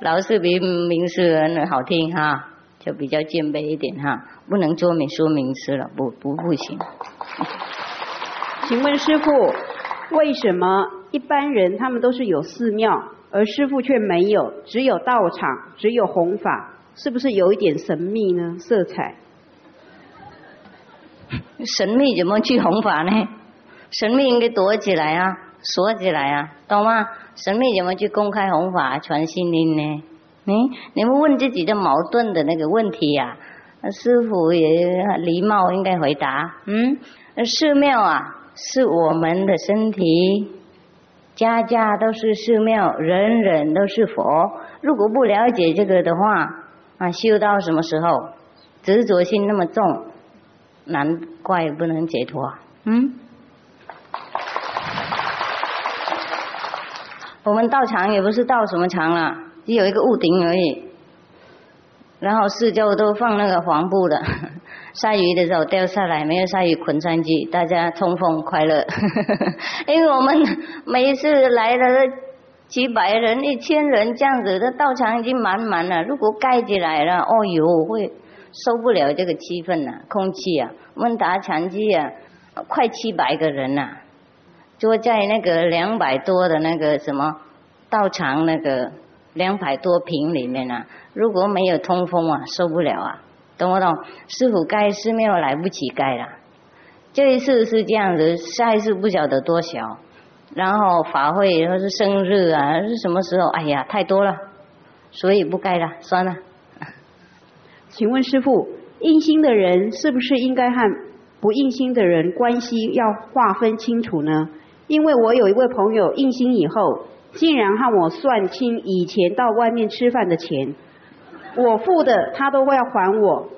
老师比名师好听哈，就比较谦卑一点哈，不能做美说名师了，不不不行。请问师傅，为什么一般人他们都是有寺庙，而师傅却没有，只有道场，只有弘法，是不是有一点神秘呢？色彩？神秘怎么去弘法呢？神秘应该躲起来啊，锁起来啊，懂吗？神秘怎么去公开弘法传心灵呢？嗯，你们问自己的矛盾的那个问题呀，师傅也礼貌应该回答。嗯，寺庙啊是我们的身体，家家都是寺庙，人人都是佛。如果不了解这个的话，啊，修到什么时候执着心那么重，难怪不能解脱。嗯。我们道场也不是道什么场了，只有一个屋顶而已。然后四周都放那个黄布的，晒鱼的时候掉下来，没有晒鱼捆上去，大家通风快乐。因为我们每一次来了几百人、一千人这样子，这道场已经满满了。如果盖起来了，哦哟，会受不了这个气氛呐，空气啊。我们打场机啊，快七百个人呐。坐在那个两百多的那个什么道场那个两百多平里面啊，如果没有通风啊，受不了啊，懂不懂？师傅盖寺庙来不及盖了，这一次是这样子，下一次不晓得多小。然后法会或是生日啊，是什么时候？哎呀，太多了，所以不盖了，算了。请问师傅，印心的人是不是应该和不印心的人关系要划分清楚呢？因为我有一位朋友印心以后，竟然和我算清以前到外面吃饭的钱，我付的他都会要还我，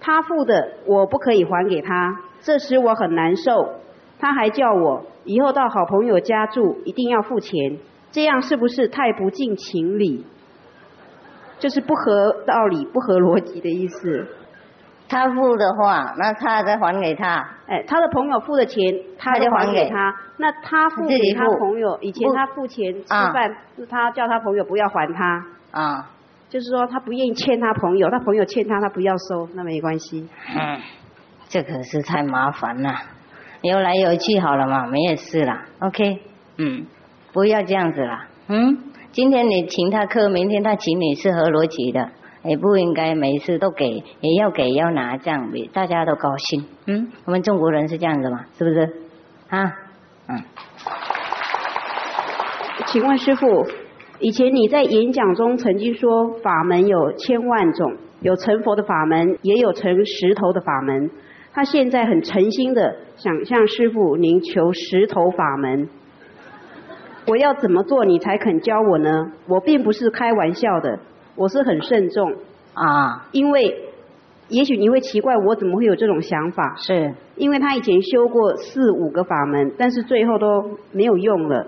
他付的我不可以还给他，这使我很难受。他还叫我以后到好朋友家住一定要付钱，这样是不是太不近情理？就是不合道理、不合逻辑的意思。他付的话，那他再还给他。哎，他的朋友付的钱，他就还给他。那他付给他朋友，以前他付钱吃饭，是他叫他朋友不要还他。啊。就是说他不愿意欠他朋友，他朋友欠他，他不要收，那没关系。嗯，这可是太麻烦了。游来游去好了嘛，没有事了。OK，嗯，不要这样子了。嗯，今天你请他客，明天他请你是合逻辑的，也不应该每次都给，也要给要拿，这样比大家都高兴。嗯，我们中国人是这样子嘛，是不是？啊，嗯。请问师傅。以前你在演讲中曾经说法门有千万种，有成佛的法门，也有成石头的法门。他现在很诚心的想向师傅您求石头法门。我要怎么做你才肯教我呢？我并不是开玩笑的，我是很慎重啊。因为也许你会奇怪我怎么会有这种想法，是因为他以前修过四五个法门，但是最后都没有用了。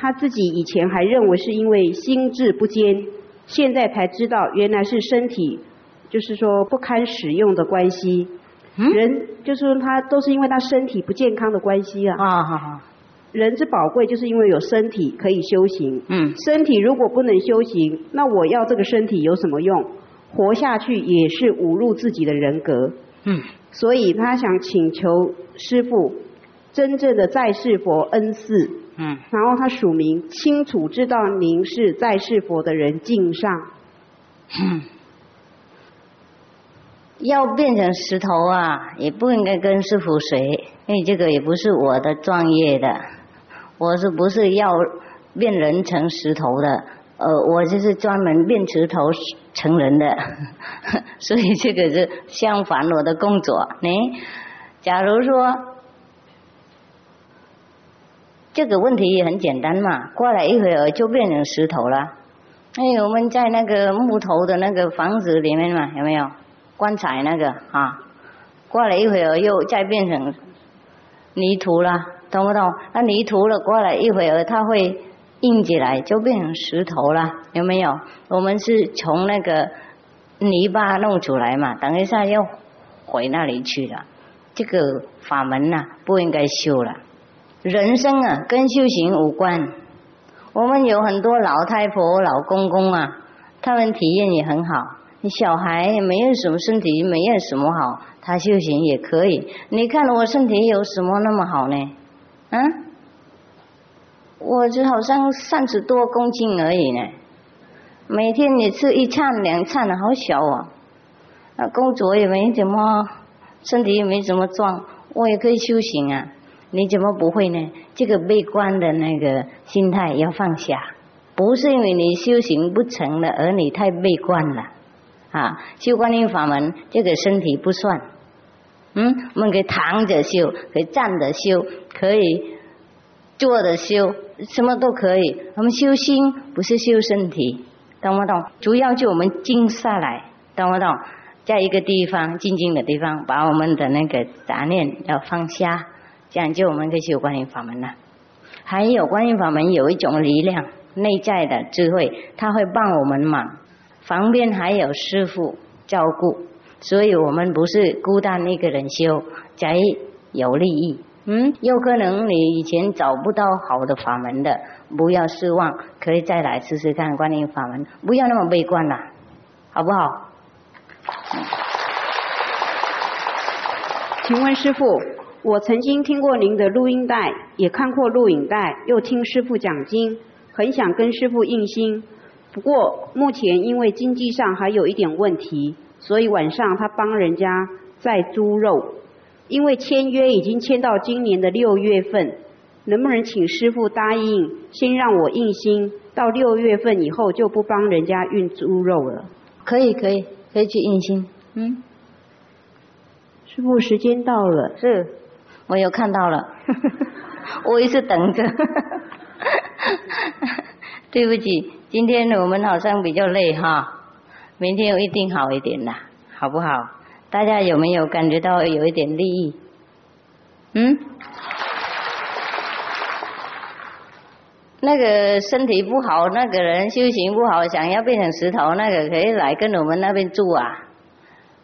他自己以前还认为是因为心智不坚，现在才知道原来是身体，就是说不堪使用的关系。人就是说他都是因为他身体不健康的关系啊。啊，好好。人之宝贵就是因为有身体可以修行。嗯。身体如果不能修行，那我要这个身体有什么用？活下去也是侮辱自己的人格。嗯。所以他想请求师父，真正的在世佛恩赐。嗯，然后他署名，清楚知道您是在世佛的人，敬上。嗯，要变成石头啊，也不应该跟师傅学，因为这个也不是我的专业的，我是不是要变人成石头的？呃，我就是专门变石头成人的，所以这个是相反我的工作。你假如说。这个问题也很简单嘛，过来一会儿就变成石头了。哎，我们在那个木头的那个房子里面嘛，有没有棺材那个啊？过来一会儿又再变成泥土了，懂不懂？那泥土了过来一会儿，它会硬起来，就变成石头了，有没有？我们是从那个泥巴弄出来嘛，等一下又回那里去了。这个法门呐，不应该修了。人生啊，跟修行无关。我们有很多老太婆、老公公啊，他们体验也很好。你小孩没有什么身体，没有什么好，他修行也可以。你看我身体有什么那么好呢？嗯，我就好像三十多公斤而已呢。每天你吃一餐两餐，好小啊。那工作也没怎么，身体也没怎么壮，我也可以修行啊。你怎么不会呢？这个悲观的那个心态要放下，不是因为你修行不成了，而你太悲观了啊！修观音法门，这个身体不算，嗯，我们可以躺着修，可以站着修，可以坐着修，什么都可以。我们修心不是修身体，懂不懂？主要就我们静下来，懂不懂？在一个地方静静的地方，把我们的那个杂念要放下。讲究我们可以修观音法门呐。还有观音法门有一种力量，内在的智慧，它会帮我们忙。旁边还有师傅照顾，所以我们不是孤单一个人修才有利益。嗯，有可能你以前找不到好的法门的，不要失望，可以再来试试看观音法门，不要那么悲观啦，好不好？请问师傅。我曾经听过您的录音带，也看过录影带，又听师傅讲经，很想跟师傅印心。不过目前因为经济上还有一点问题，所以晚上他帮人家宰猪肉，因为签约已经签到今年的六月份，能不能请师傅答应，先让我印心，到六月份以后就不帮人家运猪肉了？可以可以可以去印心，嗯，师傅时间到了，是，我有看到了，我一直等着。对不起，今天我们好像比较累哈，明天我一定好一点啦，好不好？大家有没有感觉到有一点利益？嗯？那个身体不好，那个人修行不好，想要变成石头，那个可以来跟我们那边住啊。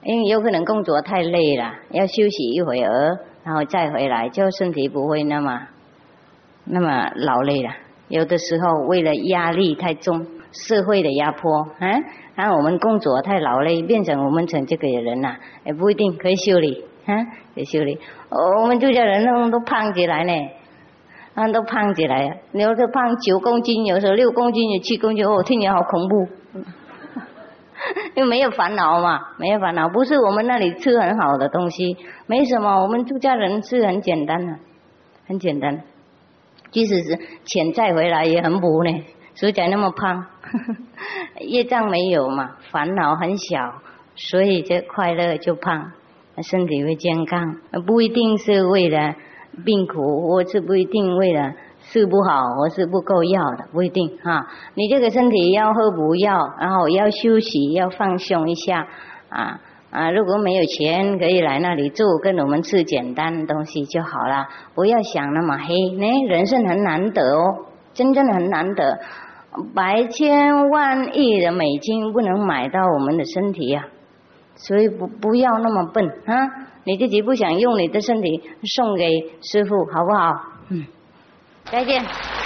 因为有可能工作太累了，要休息一会儿，然后再回来，就身体不会那么那么劳累了。有的时候为了压力太重，社会的压迫，啊，然后我们工作太劳累，变成我们成这个人呐，也不一定可以修理，啊，可以修理。我们住家人都都胖起来呢，啊，都胖起来，有的胖九公斤，有时候六公斤，有七公斤，哦，听起来好恐怖。因为没有烦恼嘛，没有烦恼，不是我们那里吃很好的东西，没什么，我们住家人吃很简单的，很简单。即使是钱再回来也很补呢，所以才那么胖。业障没有嘛，烦恼很小，所以就快乐就胖，身体会健康。不一定是为了病苦，或是不一定为了吃不好，或是不够药的，不一定哈。你这个身体要喝补药，然后要休息，要放松一下啊。啊，如果没有钱，可以来那里住，跟我们吃简单的东西就好了。不要想那么黑，那人生很难得哦，真正的很难得，百千万亿的美金不能买到我们的身体呀。所以不不要那么笨啊！你自己不想用你的身体，送给师傅好不好？嗯，再见。